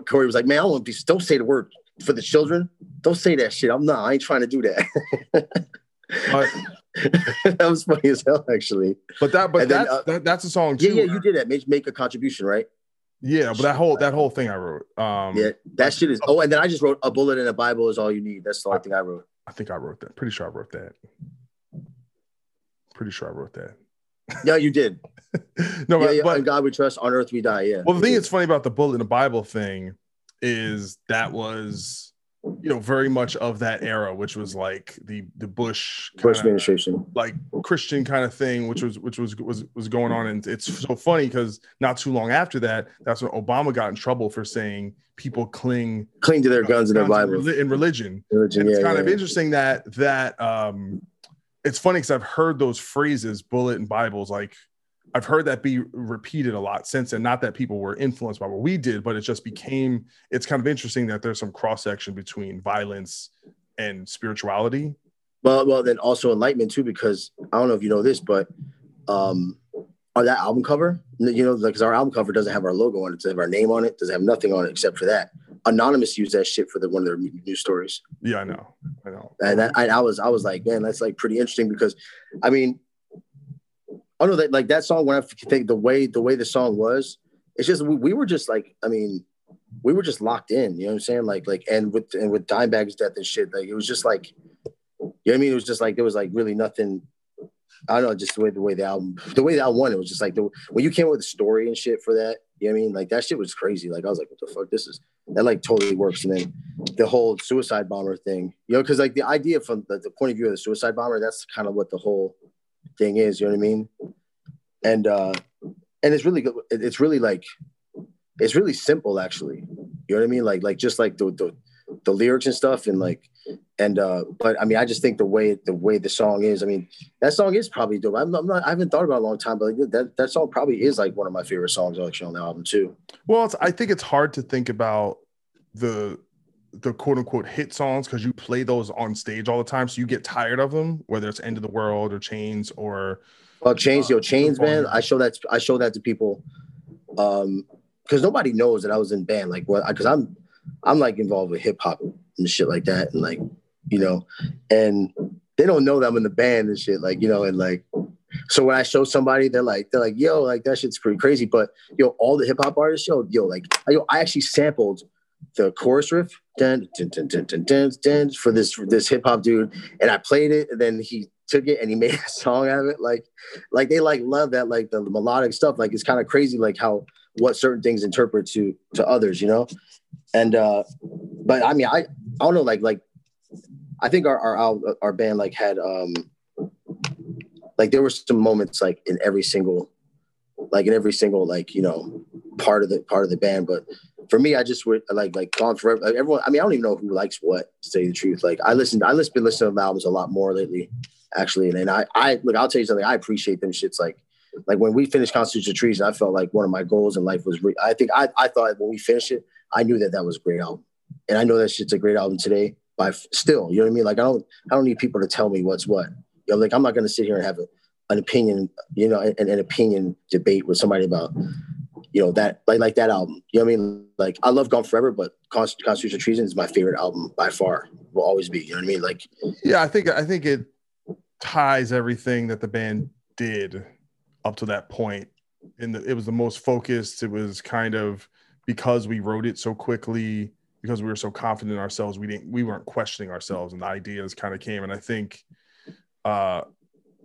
Corey was like, man, I don't want these. Don't say the word for the children. Don't say that shit. I'm not. I ain't trying to do that. But that was funny as hell, actually. but that but And then, that's uh, that, that's a song too. Yeah, yeah, you did that. Make make a contribution, right? Yeah, but that whole that whole thing I wrote. Um Yeah, that shit is. Oh, and then I just wrote a bullet in a Bible is all you need. That's the only thing I wrote. I think I wrote that. Pretty sure I wrote that. Pretty sure I wrote that. Yeah, you did. no, yeah, but, yeah. but on God we trust, on earth we die. Yeah. well, the thing that's funny about the bullet in the Bible thing is that was, you know, very much of that era, which was like the the Bush Bush administration. like Christian kind of thing, which was which was was was going on, and it's so funny because not too long after that, that's when Obama got in trouble for saying people cling Cling to their guns and their Bible. in religion. Religion, And it's yeah, kind yeah, of yeah. interesting that that um it's funny because I've heard those phrases, bullet and Bibles, like I've heard that be repeated a lot since and not that people were influenced by what we did, but it just became it's kind of interesting that there's some cross section between violence and spirituality. Well, well, then also enlightenment too, because I don't know if you know this, but um, on that album cover, you know, because our album cover doesn't have our logo on it, doesn't have our name on it, doesn't have nothing on it except for that. Anonymous used that shit for the one of their news stories, Yeah, I know. I know. and that, I, I was, I was like, man, that's like pretty interesting because, I mean, I don't know that like that song when I think the way the way the song was, it's just we, we were just like, I mean, we were just locked in, you know what I'm saying? Like, like, and with and with Dimebag's death and shit, like it was just like, you know what I mean? It was just like there was like really nothing. I don't know, just the way the way the album, the way the album won, it was just like the when you came up with the story and shit for that. You know what I mean? Like that shit was crazy. Like I was like, what the fuck? This is that like totally works. And then the whole suicide bomber thing, you know, because like the idea from the, the point of view of the suicide bomber, that's kind of what the whole thing is. You know what I mean? And uh, and it's really good. It's really like it's really simple actually. You know what I mean? Like like just like the the, the lyrics and stuff and like and uh but I mean I just think the way the way the song is. I mean that song is probably dope. I'm, I'm not I haven't thought about it a long time, but like, that that song probably is like one of my favorite songs actually on the album too. Well, it's, I think it's hard to think about the the quote unquote hit songs because you play those on stage all the time, so you get tired of them, whether it's End of the World or Chains or Well, chains, Uh, yo, chains, man. I show that I show that to people, um, because nobody knows that I was in band. Like, what? Because I'm, I'm like involved with hip hop and shit like that, and like, you know, and they don't know that I'm in the band and shit. Like, you know, and like, so when I show somebody, they're like, they're like, yo, like that shit's pretty crazy. But yo, all the hip hop artists, yo, yo, like, I, yo, I actually sampled the chorus riff dun, dun, dun, dun, dun, dun, dun, for this for this hip hop dude, and I played it, and then he took it and he made a song out of it. Like, like they like love that, like the melodic stuff. Like it's kind of crazy, like how what certain things interpret to to others, you know. And uh but I mean, I I don't know, like like I think our our our, band like had um like there were some moments like in every single like in every single like you know part of the part of the band. But for me i just would like like gone forever like everyone i mean i don't even know who likes what to say the truth. Like i listened i listen been listening to albums a lot more lately actually. And, and i i look i'll tell you something i appreciate them shits. Like like when we finished constitution of treason i felt like one of my goals in life was re- i think i i thought when we finished it i knew that that was a great album. And i know that shit's a great album today by still you know what i mean? Like i don't i don't need people to tell me what's what. You know like i'm not to sit here and have a, an opinion you know an, an opinion debate with somebody about you know that like like that album. You know what i mean? Like i love gone forever but Const- constitution treason is my favorite album by far. Will always be you know what i mean? Like yeah, I think I think it ties everything that the band did up to that point. And it was the most focused. It was kind of because we wrote it so quickly, because we were so confident in ourselves. We didn't we weren't questioning ourselves, and the ideas kind of came. And I think, uh,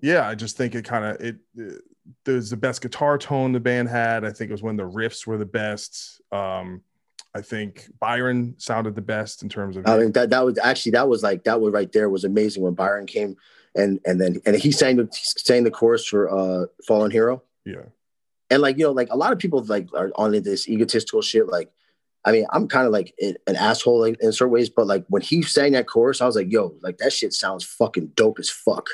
yeah, I just think it kind of it. it there's the best guitar tone the band had. I think it was when the riffs were the best. Um, I think Byron sounded the best in terms of I mean that that was actually that was like that was right there was amazing when Byron came and and then and he sang the sang the chorus for uh Fallen Hero yeah. and like you know like a lot of people like are on this egotistical shit like I mean I'm kind of like an asshole like, in certain ways but like when he sang that chorus I was like yo like that shit sounds fucking dope as fuck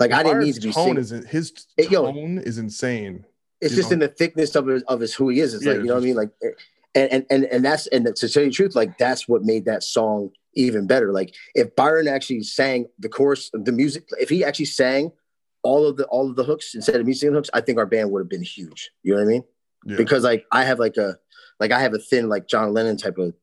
like I didn't need to be tone singing. is his yo. tone is insane. it's just know? in the thickness of his, of his who he is. It's Yeah, like you know what I mean, like, eh, and and and and that's and to tell you the truth, like that's what made that song even better. Like if Byron actually sang the chorus, the music, if he actually sang all of the all of the hooks instead of me singing hooks, I think our band would have been huge. You know what I mean? Yeah. Because like I have like a like I have a thin like John Lennon type of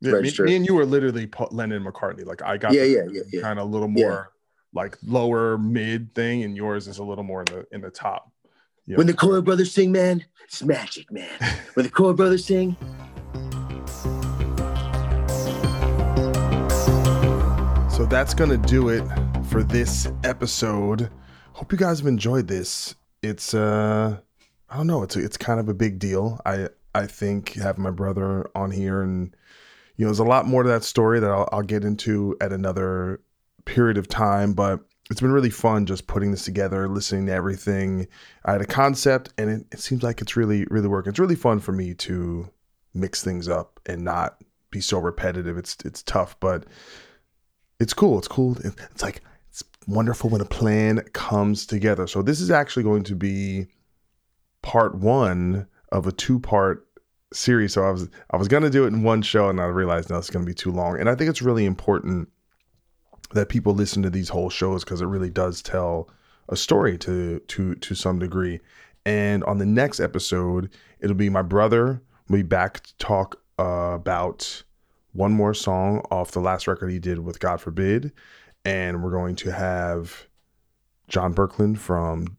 Yeah, me, register. me and you were literally Lennon and McCartney. Like I got Yeah, the yeah, yeah, yeah. kind of a little Yeah. more like lower mid thing, and yours is a little more in the in the top. you when know. the Coyle brothers sing, man, it's magic, man. when the Coyle brothers sing, So that's gonna do it for this episode. Hope you guys have enjoyed this. It's uh I don't know, it's it's kind of a big deal. I I think having my brother on here and you know, there's a lot more to that story that I'll, I'll get into at another period of time, but it's been really fun just putting this together, listening to everything. I had a concept and it, it seems like it's really, really working. It's really fun for me to mix things up and not be so repetitive. It's it's tough, but it's cool. It's cool. It's like it's wonderful when a plan comes together. So this is actually going to be part one of a two-part series. So I was I was gonna do it in one show, and I realized no, it's gonna be too long. And I think it's really important that people listen to these whole shows because it really does tell a story to to to some degree. And on the next episode, it'll be my brother. We'll be back to talk uh, about one more song off the last record he did with God Forbid. And we're going to have John Boecklin from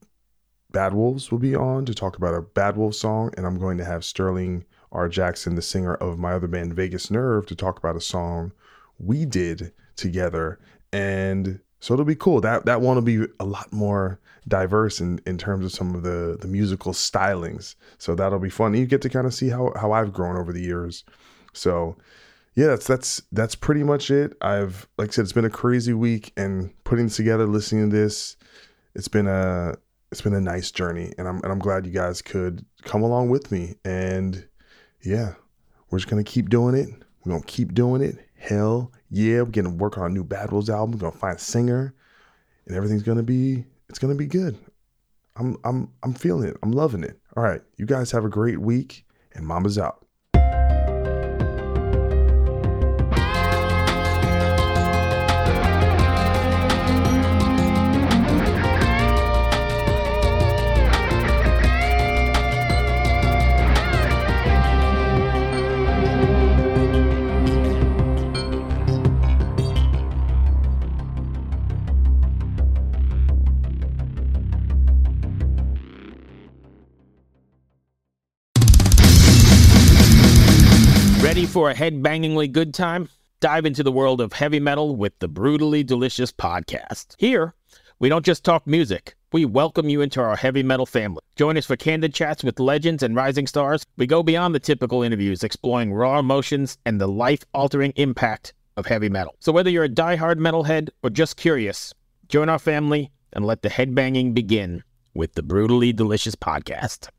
Bad Wolves will be on to talk about a Bad Wolves song. And I'm going to have Sterling R. Jackson, the singer of my other band, Vagus Nerve, to talk about a song we did together. And so it'll be cool. That that one will be a lot more diverse in, in terms of some of the the musical stylings. So that'll be fun. You get to kind of see how how I've grown over the years. So yeah, that's that's that's pretty much it. I've like I said, it's been a crazy week and putting together, listening to this. It's been a it's been a nice journey, and I'm and I'm glad you guys could come along with me. And yeah, we're just gonna keep doing it. We're gonna keep doing it. Hell yeah, we're gonna work on a new Bad Wolves album. We're gonna find a singer, and everything's gonna be it's gonna be good. I'm I'm I'm feeling it. I'm loving it. All right, you guys have a great week, and Mama's out. For a head-bangingly good time? Dive into the world of heavy metal with the Brutally Delicious podcast. Here, we don't just talk music. We welcome you into our heavy metal family. Join us for candid chats with legends and rising stars. We go beyond the typical interviews, exploring raw emotions and the life-altering impact of heavy metal. So whether you're a die-hard metalhead or just curious, join our family and let the headbanging begin with the Brutally Delicious podcast.